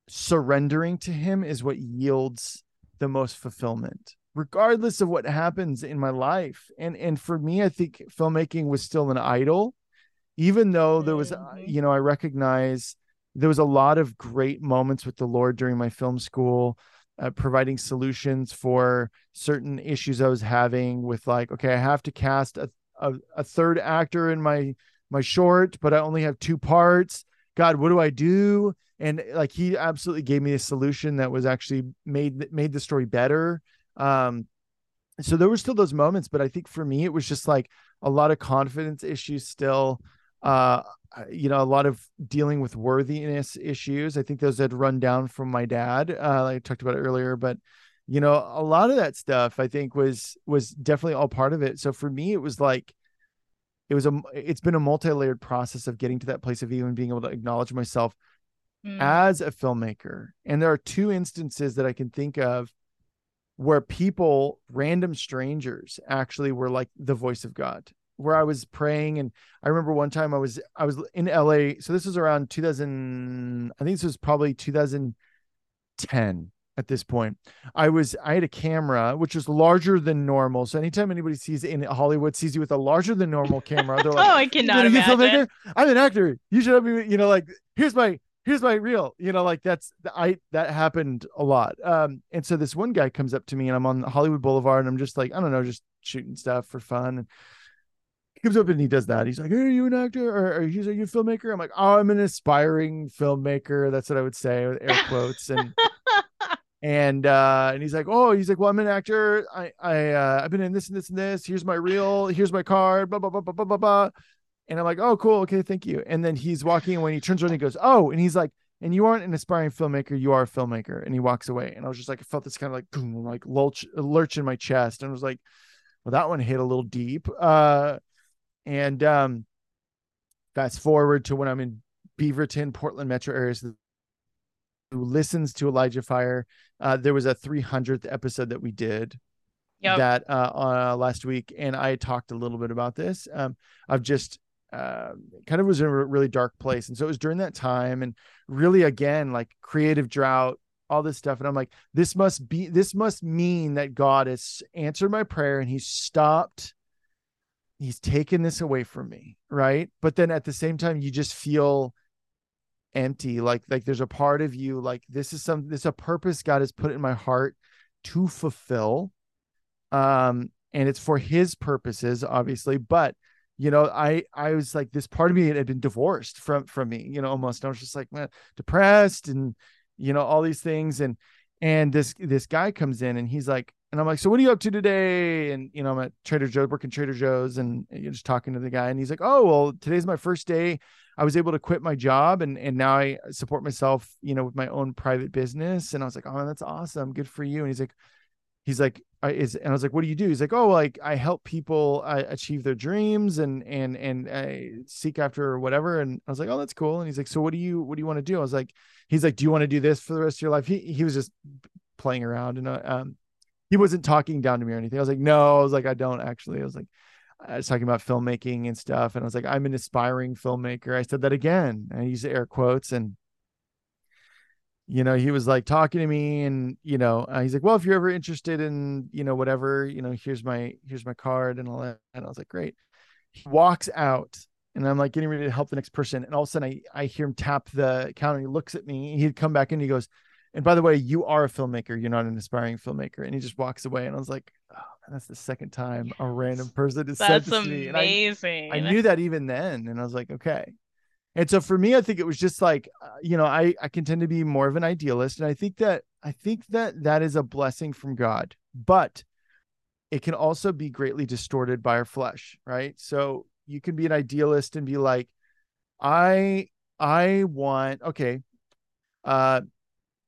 surrendering to him is what yields the most fulfillment regardless of what happens in my life and and for me i think filmmaking was still an idol even though there was mm-hmm. you know i recognize there was a lot of great moments with the lord during my film school uh, providing solutions for certain issues I was having with like, okay, I have to cast a, a, a third actor in my my short, but I only have two parts. God, what do I do? And like he absolutely gave me a solution that was actually made made the story better. Um, so there were still those moments, but I think for me it was just like a lot of confidence issues still. Uh, you know, a lot of dealing with worthiness issues. I think those had run down from my dad. Uh, like I talked about it earlier, but you know, a lot of that stuff I think was was definitely all part of it. So for me, it was like it was a it's been a multi-layered process of getting to that place of even being able to acknowledge myself mm. as a filmmaker. And there are two instances that I can think of where people, random strangers, actually were like the voice of God. Where I was praying, and I remember one time I was I was in LA. So this was around 2000. I think this was probably 2010 at this point. I was I had a camera which was larger than normal. So anytime anybody sees in Hollywood sees you with a larger than normal camera, they're like, oh, I cannot imagine. I'm an actor. You should have me, you know, like here's my here's my reel. You know like that's i that happened a lot. Um and so this one guy comes up to me and i'm on hollywood boulevard and i'm just like i don't know just shooting stuff for fun. And he comes up and he does that. He's like hey are you an actor? Or, or he's are you a filmmaker? I'm like oh i'm an aspiring filmmaker. That's what i would say with air quotes. And and uh and he's like oh he's like well i'm an actor. I i uh, i've been in this and this and this. Here's my reel. Here's my card. Blah blah blah blah blah blah blah and I'm like, oh, cool. Okay. Thank you. And then he's walking away and when he turns around, he goes, oh, and he's like, and you aren't an aspiring filmmaker. You are a filmmaker. And he walks away. And I was just like, I felt this kind of like, boom, like lurch, lurch in my chest. And I was like, well, that one hit a little deep. Uh, and um, fast forward to when I'm in Beaverton, Portland metro areas who listens to Elijah Fire. Uh, there was a 300th episode that we did yep. that uh, uh, last week, and I talked a little bit about this. Um, I've just uh, kind of was in a really dark place. And so it was during that time and really again, like creative drought, all this stuff. And I'm like, this must be, this must mean that God has answered my prayer and he's stopped. He's taken this away from me. Right. But then at the same time, you just feel empty. Like, like there's a part of you, like this is some, this is a purpose God has put in my heart to fulfill. Um, and it's for his purposes, obviously, but you know i i was like this part of me had been divorced from from me you know almost i was just like man, depressed and you know all these things and and this this guy comes in and he's like and i'm like so what are you up to today? And you know i'm at trader joe's working trader joe's and you're just talking to the guy and he's like oh well today's my first day. I was able to quit my job and and now i support myself you know with my own private business. And i was like oh that's awesome. Good for you. And he's like he's like I, is and I was like, what do you do? He's like, oh, like I help people uh, achieve their dreams and and and uh, seek after whatever. And I was like, oh, that's cool. And he's like, so what do you what do you want to do? I was like, he's like, do you want to do this for the rest of your life? He he was just playing around and uh, um, he wasn't talking down to me or anything. I was like, no, I was like, I don't actually. I was like, I was talking about filmmaking and stuff, and I was like, I'm an aspiring filmmaker. I said that again. I used air quotes and you know, he was like talking to me and, you know, uh, he's like, well, if you're ever interested in, you know, whatever, you know, here's my, here's my card and all that. And I was like, great. He walks out and I'm like getting ready to help the next person. And all of a sudden I, I hear him tap the counter. He looks at me. He'd come back and he goes, and by the way, you are a filmmaker. You're not an aspiring filmmaker. And he just walks away. And I was like, oh, man, that's the second time a random person has said this amazing. to me. And I, I knew that even then. And I was like, okay. And so for me, I think it was just like, uh, you know, I, I can tend to be more of an idealist. And I think that, I think that that is a blessing from God, but it can also be greatly distorted by our flesh, right? So you can be an idealist and be like, I, I want, okay, uh,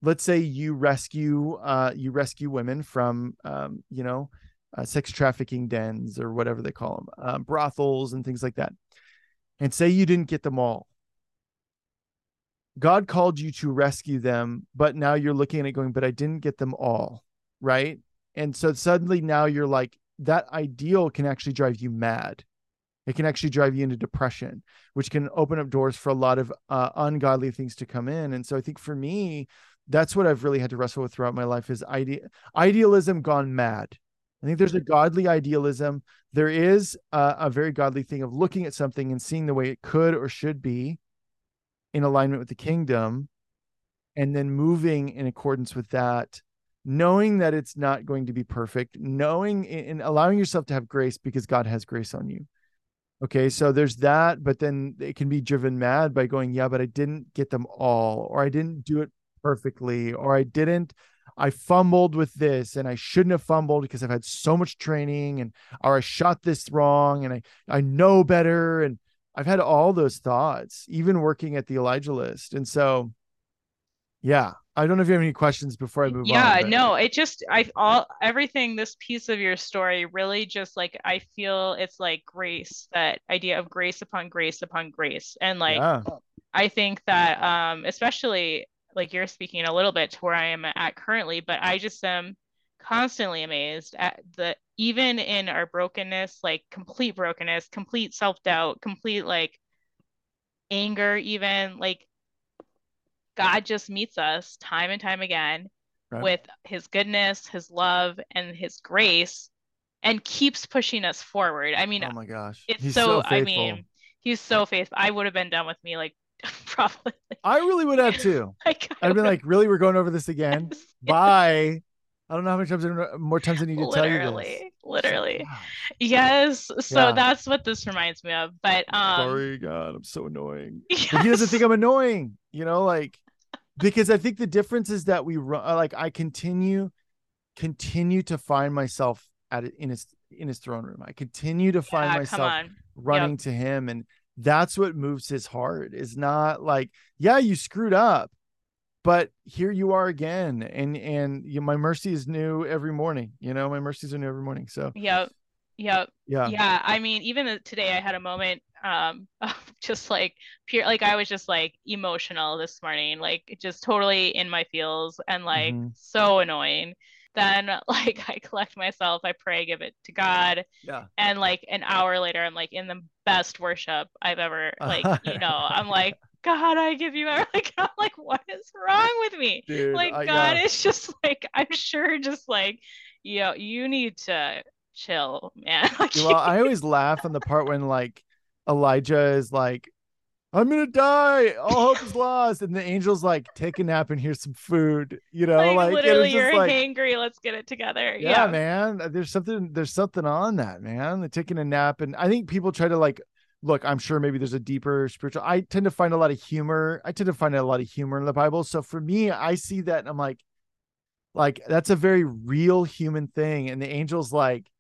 let's say you rescue, uh, you rescue women from, um, you know, uh, sex trafficking dens or whatever they call them, uh, brothels and things like that. And say you didn't get them all God called you to rescue them, but now you're looking at it going, but I didn't get them all. Right. And so suddenly now you're like, that ideal can actually drive you mad. It can actually drive you into depression, which can open up doors for a lot of uh, ungodly things to come in. And so I think for me, that's what I've really had to wrestle with throughout my life is ide- idealism gone mad. I think there's a godly idealism. There is a, a very godly thing of looking at something and seeing the way it could or should be in alignment with the kingdom and then moving in accordance with that knowing that it's not going to be perfect knowing and allowing yourself to have grace because god has grace on you. Okay so there's that but then it can be driven mad by going yeah but i didn't get them all or i didn't do it perfectly or i didn't i fumbled with this and i shouldn't have fumbled because i've had so much training and or i shot this wrong and i i know better and I've had all those thoughts, even working at the Elijah list. And so, yeah, I don't know if you have any questions before I move yeah, on. Yeah, no, it just, I, all, everything, this piece of your story really just like, I feel it's like grace, that idea of grace upon grace upon grace. And like, yeah. I think that, um, especially like you're speaking a little bit to where I am at currently, but I just am, constantly amazed at the even in our brokenness, like complete brokenness, complete self-doubt, complete like anger, even like God just meets us time and time again right. with his goodness, his love, and his grace and keeps pushing us forward. I mean, oh my gosh, it's he's so, so I mean, he's so faithful. I would have been done with me like probably. I really would have too. like, I'd been like, really, we're going over this again. Yes, Bye. I don't know how many times more times I need to literally, tell you this. Literally, yes. So yeah. that's what this reminds me of. But um, sorry, God, I'm so annoying. Yes. But he doesn't think I'm annoying. You know, like because I think the difference is that we run. Like I continue, continue to find myself at in his in his throne room. I continue to find yeah, myself running yep. to him, and that's what moves his heart. Is not like, yeah, you screwed up, but here you are again and and you know, my mercy is new every morning you know my mercies are new every morning so. Yep yep. Yeah. Yeah i mean even today i had a moment um just like pure like i was just like emotional this morning like just totally in my feels and like mm-hmm. so annoying. Then like i collect myself i pray give it to god yeah. and like an hour later i'm like in the best worship i've ever like you know i'm like God, I give you like I'm like, what is wrong with me? Dude, like I, God yeah. is just like I'm sure just like you know, you need to chill, man. like, well, I always laugh on the part when like Elijah is like, I'm gonna die. All hope is lost. And the angel's like, take a nap and here's some food. You know, like, like literally you're like, hangry. Let's get it together. Yeah, yeah, man. There's something there's something on that, man. They're taking a nap. And I think people try to like look, I'm sure maybe there's a deeper spiritual. I tend to find a lot of humor. I tend to find a lot of humor in the Bible. So for me, I see that and I'm like, like that's a very real human thing. And the angel's like,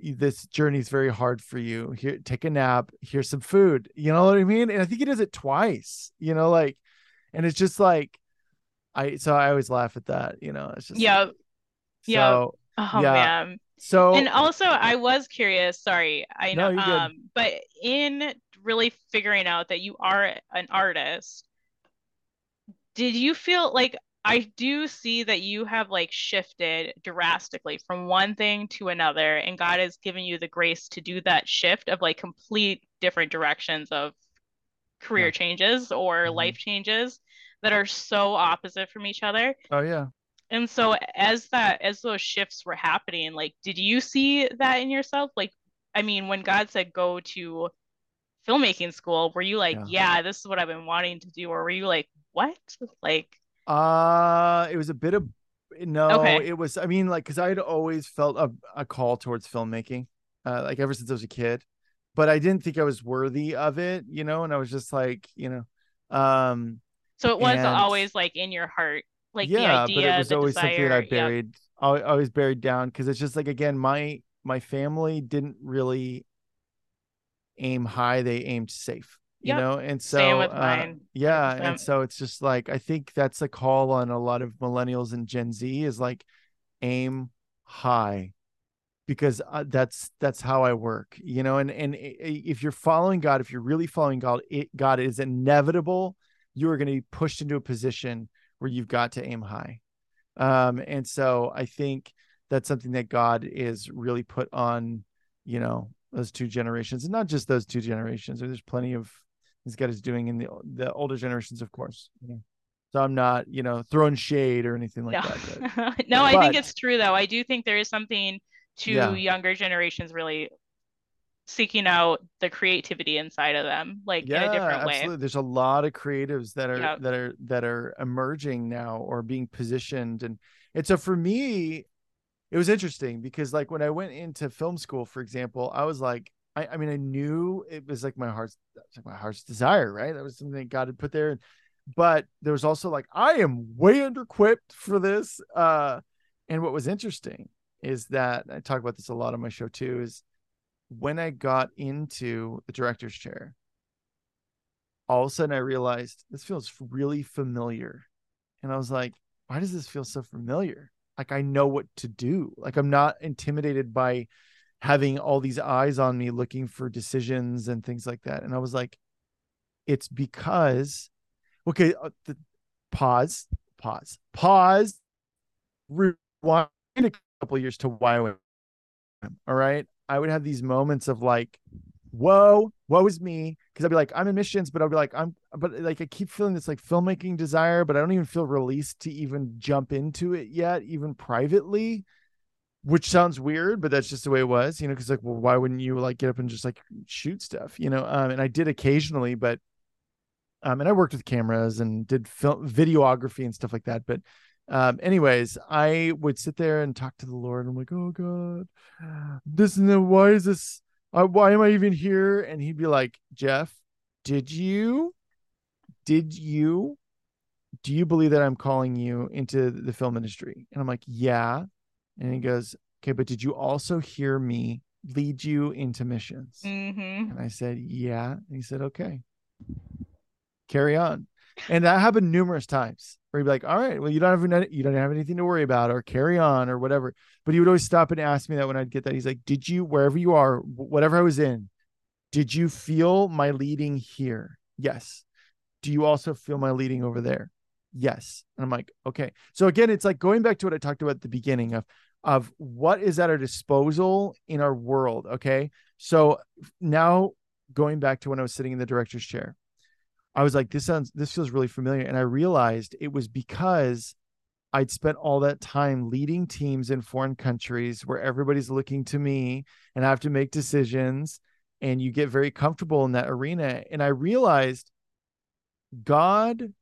this journey is very hard for you. Here, take a nap. Here's some food. You know what I mean? And I think he does it twice. You know, like, and it's just like, I so I always laugh at that. You know, it's just yeah, like, yeah. So, oh yeah. man, so and also I was curious, sorry, I know no, um good. but in really figuring out that you are an artist, did you feel like I do see that you have like shifted drastically from one thing to another, and God has given you the grace to do that shift of like complete different directions of career yeah. changes or mm-hmm. life changes that are so opposite from each other. Oh yeah and so as that as those shifts were happening like did you see that in yourself? Like i mean when god said go to filmmaking school were you like yeah, yeah this is what i've been wanting to do or were you like what? Like uh it was a bit of no okay. it was i mean like because i had always felt a, a call towards filmmaking uh like ever since i was a kid but i didn't think i was worthy of it you know and i was just like you know um so it was and... always like in your heart like yeah, idea, but it was always desire, something that I buried, yep. always buried down because it's just like again, my my family didn't really aim high; they aimed safe, you yep. know. And so, uh, yeah, and so it's just like I think that's a call on a lot of millennials and Gen Z is like aim high because uh, that's that's how I work, you know. And and if you're following God, if you're really following God, it, God is inevitable. You are going to be pushed into a position where you've got to aim high. Um, and so I think that's something that God is really put on, you know, those two generations, and not just those two generations. There's plenty of things God is doing in the the older generations, of course. Yeah. So I'm not, you know, throwing shade or anything like no. that. But, no, I think it's true though. I do think there is something to yeah. younger generations really seeking out the creativity inside of them like yeah, in a different absolutely. way there's a lot of creatives that are yep. that are that are emerging now or being positioned and and so for me it was interesting because like when i went into film school for example i was like i, I mean i knew it was like my heart's like my heart's desire right that was something that god had put there but there was also like i am way under equipped for this uh and what was interesting is that i talk about this a lot on my show too is when I got into the director's chair, all of a sudden I realized this feels really familiar. And I was like, why does this feel so familiar? Like I know what to do. Like I'm not intimidated by having all these eyes on me looking for decisions and things like that. And I was like, it's because, okay, uh, the, pause, pause, pause, rewind a couple years to why I went. All right. I would have these moments of like, whoa, woe is me. Cause I'd be like, I'm in missions, but I'll be like, I'm, but like, I keep feeling this like filmmaking desire, but I don't even feel released to even jump into it yet, even privately, which sounds weird, but that's just the way it was, you know, cause like, well, why wouldn't you like get up and just like shoot stuff, you know? Um, and I did occasionally, but, um, and I worked with cameras and did film videography and stuff like that. But, um, anyways, I would sit there and talk to the Lord. I'm like, oh God, this and then why is this? Uh, why am I even here? And he'd be like, Jeff, did you, did you, do you believe that I'm calling you into the film industry? And I'm like, yeah. And he goes, okay, but did you also hear me lead you into missions? Mm-hmm. And I said, yeah. And he said, okay, carry on. And that happened numerous times where he'd be like, all right, well, you don't have, you don't have anything to worry about or carry on or whatever. But he would always stop and ask me that when I'd get that. He's like, did you, wherever you are, whatever I was in, did you feel my leading here? Yes. Do you also feel my leading over there? Yes. And I'm like, okay. So again, it's like going back to what I talked about at the beginning of, of what is at our disposal in our world. Okay. So now going back to when I was sitting in the director's chair, I was like, this sounds, this feels really familiar. And I realized it was because I'd spent all that time leading teams in foreign countries where everybody's looking to me and I have to make decisions. And you get very comfortable in that arena. And I realized God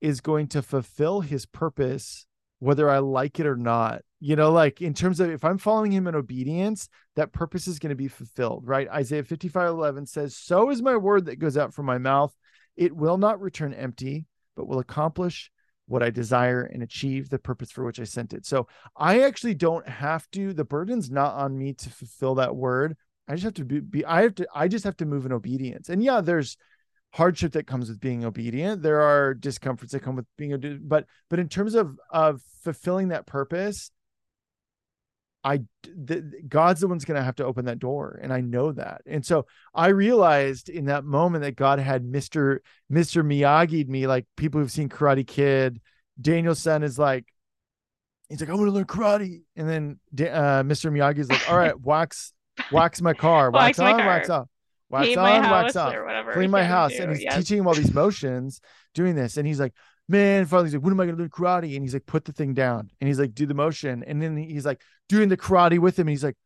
is going to fulfill his purpose, whether I like it or not. You know, like in terms of if I'm following him in obedience, that purpose is going to be fulfilled, right? Isaiah 55 11 says, So is my word that goes out from my mouth. It will not return empty, but will accomplish what I desire and achieve the purpose for which I sent it. So I actually don't have to, the burden's not on me to fulfill that word. I just have to be, be I have to, I just have to move in obedience. And yeah, there's hardship that comes with being obedient. There are discomforts that come with being, but, but in terms of, of fulfilling that purpose, I the, God's the one's going to have to open that door and I know that. And so I realized in that moment that God had Mr. Mr. Miyagi'd me like people who've seen Karate Kid. Daniel-san is like he's like I want to learn karate and then uh, Mr. Miyagi's like all right, wax wax my car, wax, wax on, car. wax off. Wax Paint on, wax off. Clean my house do, and he's teaching him all these motions doing this and he's like man, finally he's like, when am I gonna learn karate? And he's like, put the thing down. And he's like, do the motion. And then he's like doing the karate with him. And he's like,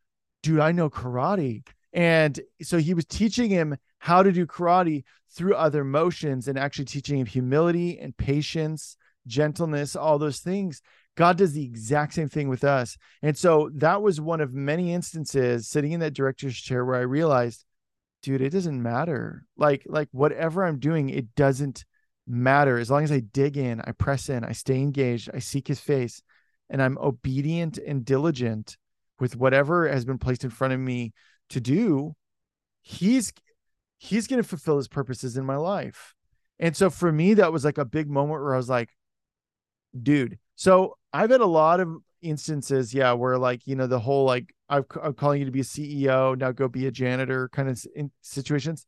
dude, I know karate. And so he was teaching him how to do karate through other motions and actually teaching him humility and patience, gentleness, all those things. God does the exact same thing with us. And so that was one of many instances sitting in that director's chair where I realized, dude, it doesn't matter. Like, like whatever I'm doing, it doesn't matter as long as I dig in, I press in, I stay engaged, I seek his face, and I'm obedient and diligent with whatever has been placed in front of me to do, he's he's going to fulfill his purposes in my life. And so for me that was like a big moment where I was like dude. So I've had a lot of instances yeah where like you know the whole like i am calling you to be a ceo now go be a janitor kind of situations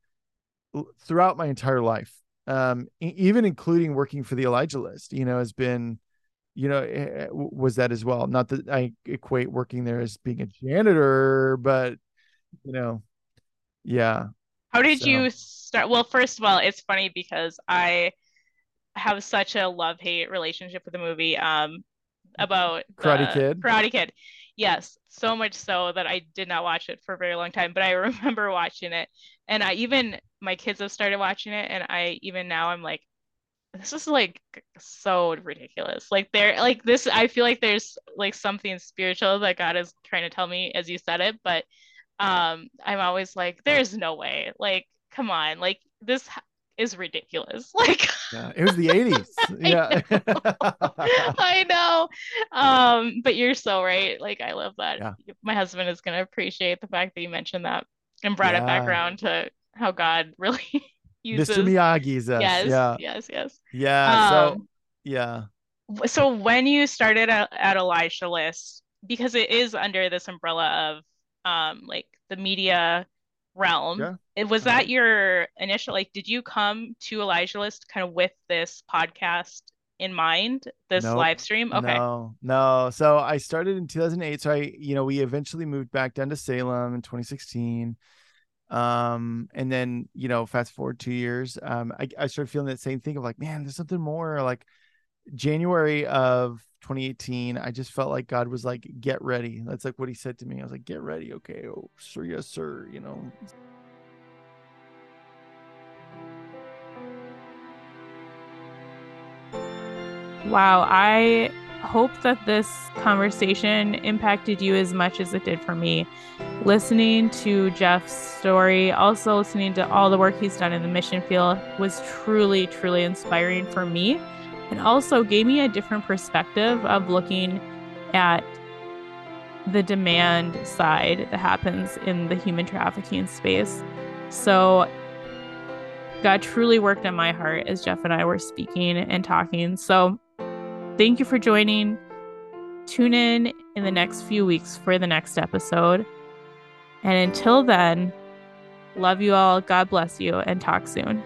throughout my entire life um, even including working for the Elijah List, you know, has been, you know, eh, eh, was that as well. Not that I equate working there as being a janitor, but you know, yeah. How did so. you start? Well, first of all, it's funny because I have such a love hate relationship with the movie um about Karate Kid. Karate Kid. Yes, so much so that I did not watch it for a very long time, but I remember watching it. And I even my kids have started watching it and I even now I'm like this is like so ridiculous. Like there like this I feel like there's like something spiritual that God is trying to tell me as you said it, but um I'm always like there's no way. Like come on. Like this is ridiculous. Like yeah, it was the 80s. yeah. I know. Um, but you're so right. Like I love that. Yeah. My husband is gonna appreciate the fact that you mentioned that and brought yeah. it back around to how God really uses Mr. Miyagi's us. Yes, yeah. yes, yes. Yeah. So um, yeah. So when you started at, at Elijah List, because it is under this umbrella of um like the media realm. Yeah. It was uh-huh. that your initial like did you come to Elijah List kind of with this podcast in mind this Nope. live stream? Okay. No, no. So I started in 2008. So I, you know, we eventually moved back down to Salem in 2016. Um, and then, you know, fast forward two years, um, I, I started feeling that same thing of like, man, there's something more. Like January of 2018, I just felt like God was like, get ready. That's like what he said to me. I was like, get ready. Okay. Oh, sir, yes, sir. You know, Wow. I hope that this conversation impacted you as much as it did for me. Listening to Jeff's story, also listening to all the work he's done in the mission field was truly, truly inspiring for me. And also gave me a different perspective of looking at the demand side that happens in the human trafficking space. So God truly worked on my heart as Jeff and I were speaking and talking. So thank you for joining. Tune in in the next few weeks for the next episode. And until then, love you all. God bless you and talk soon.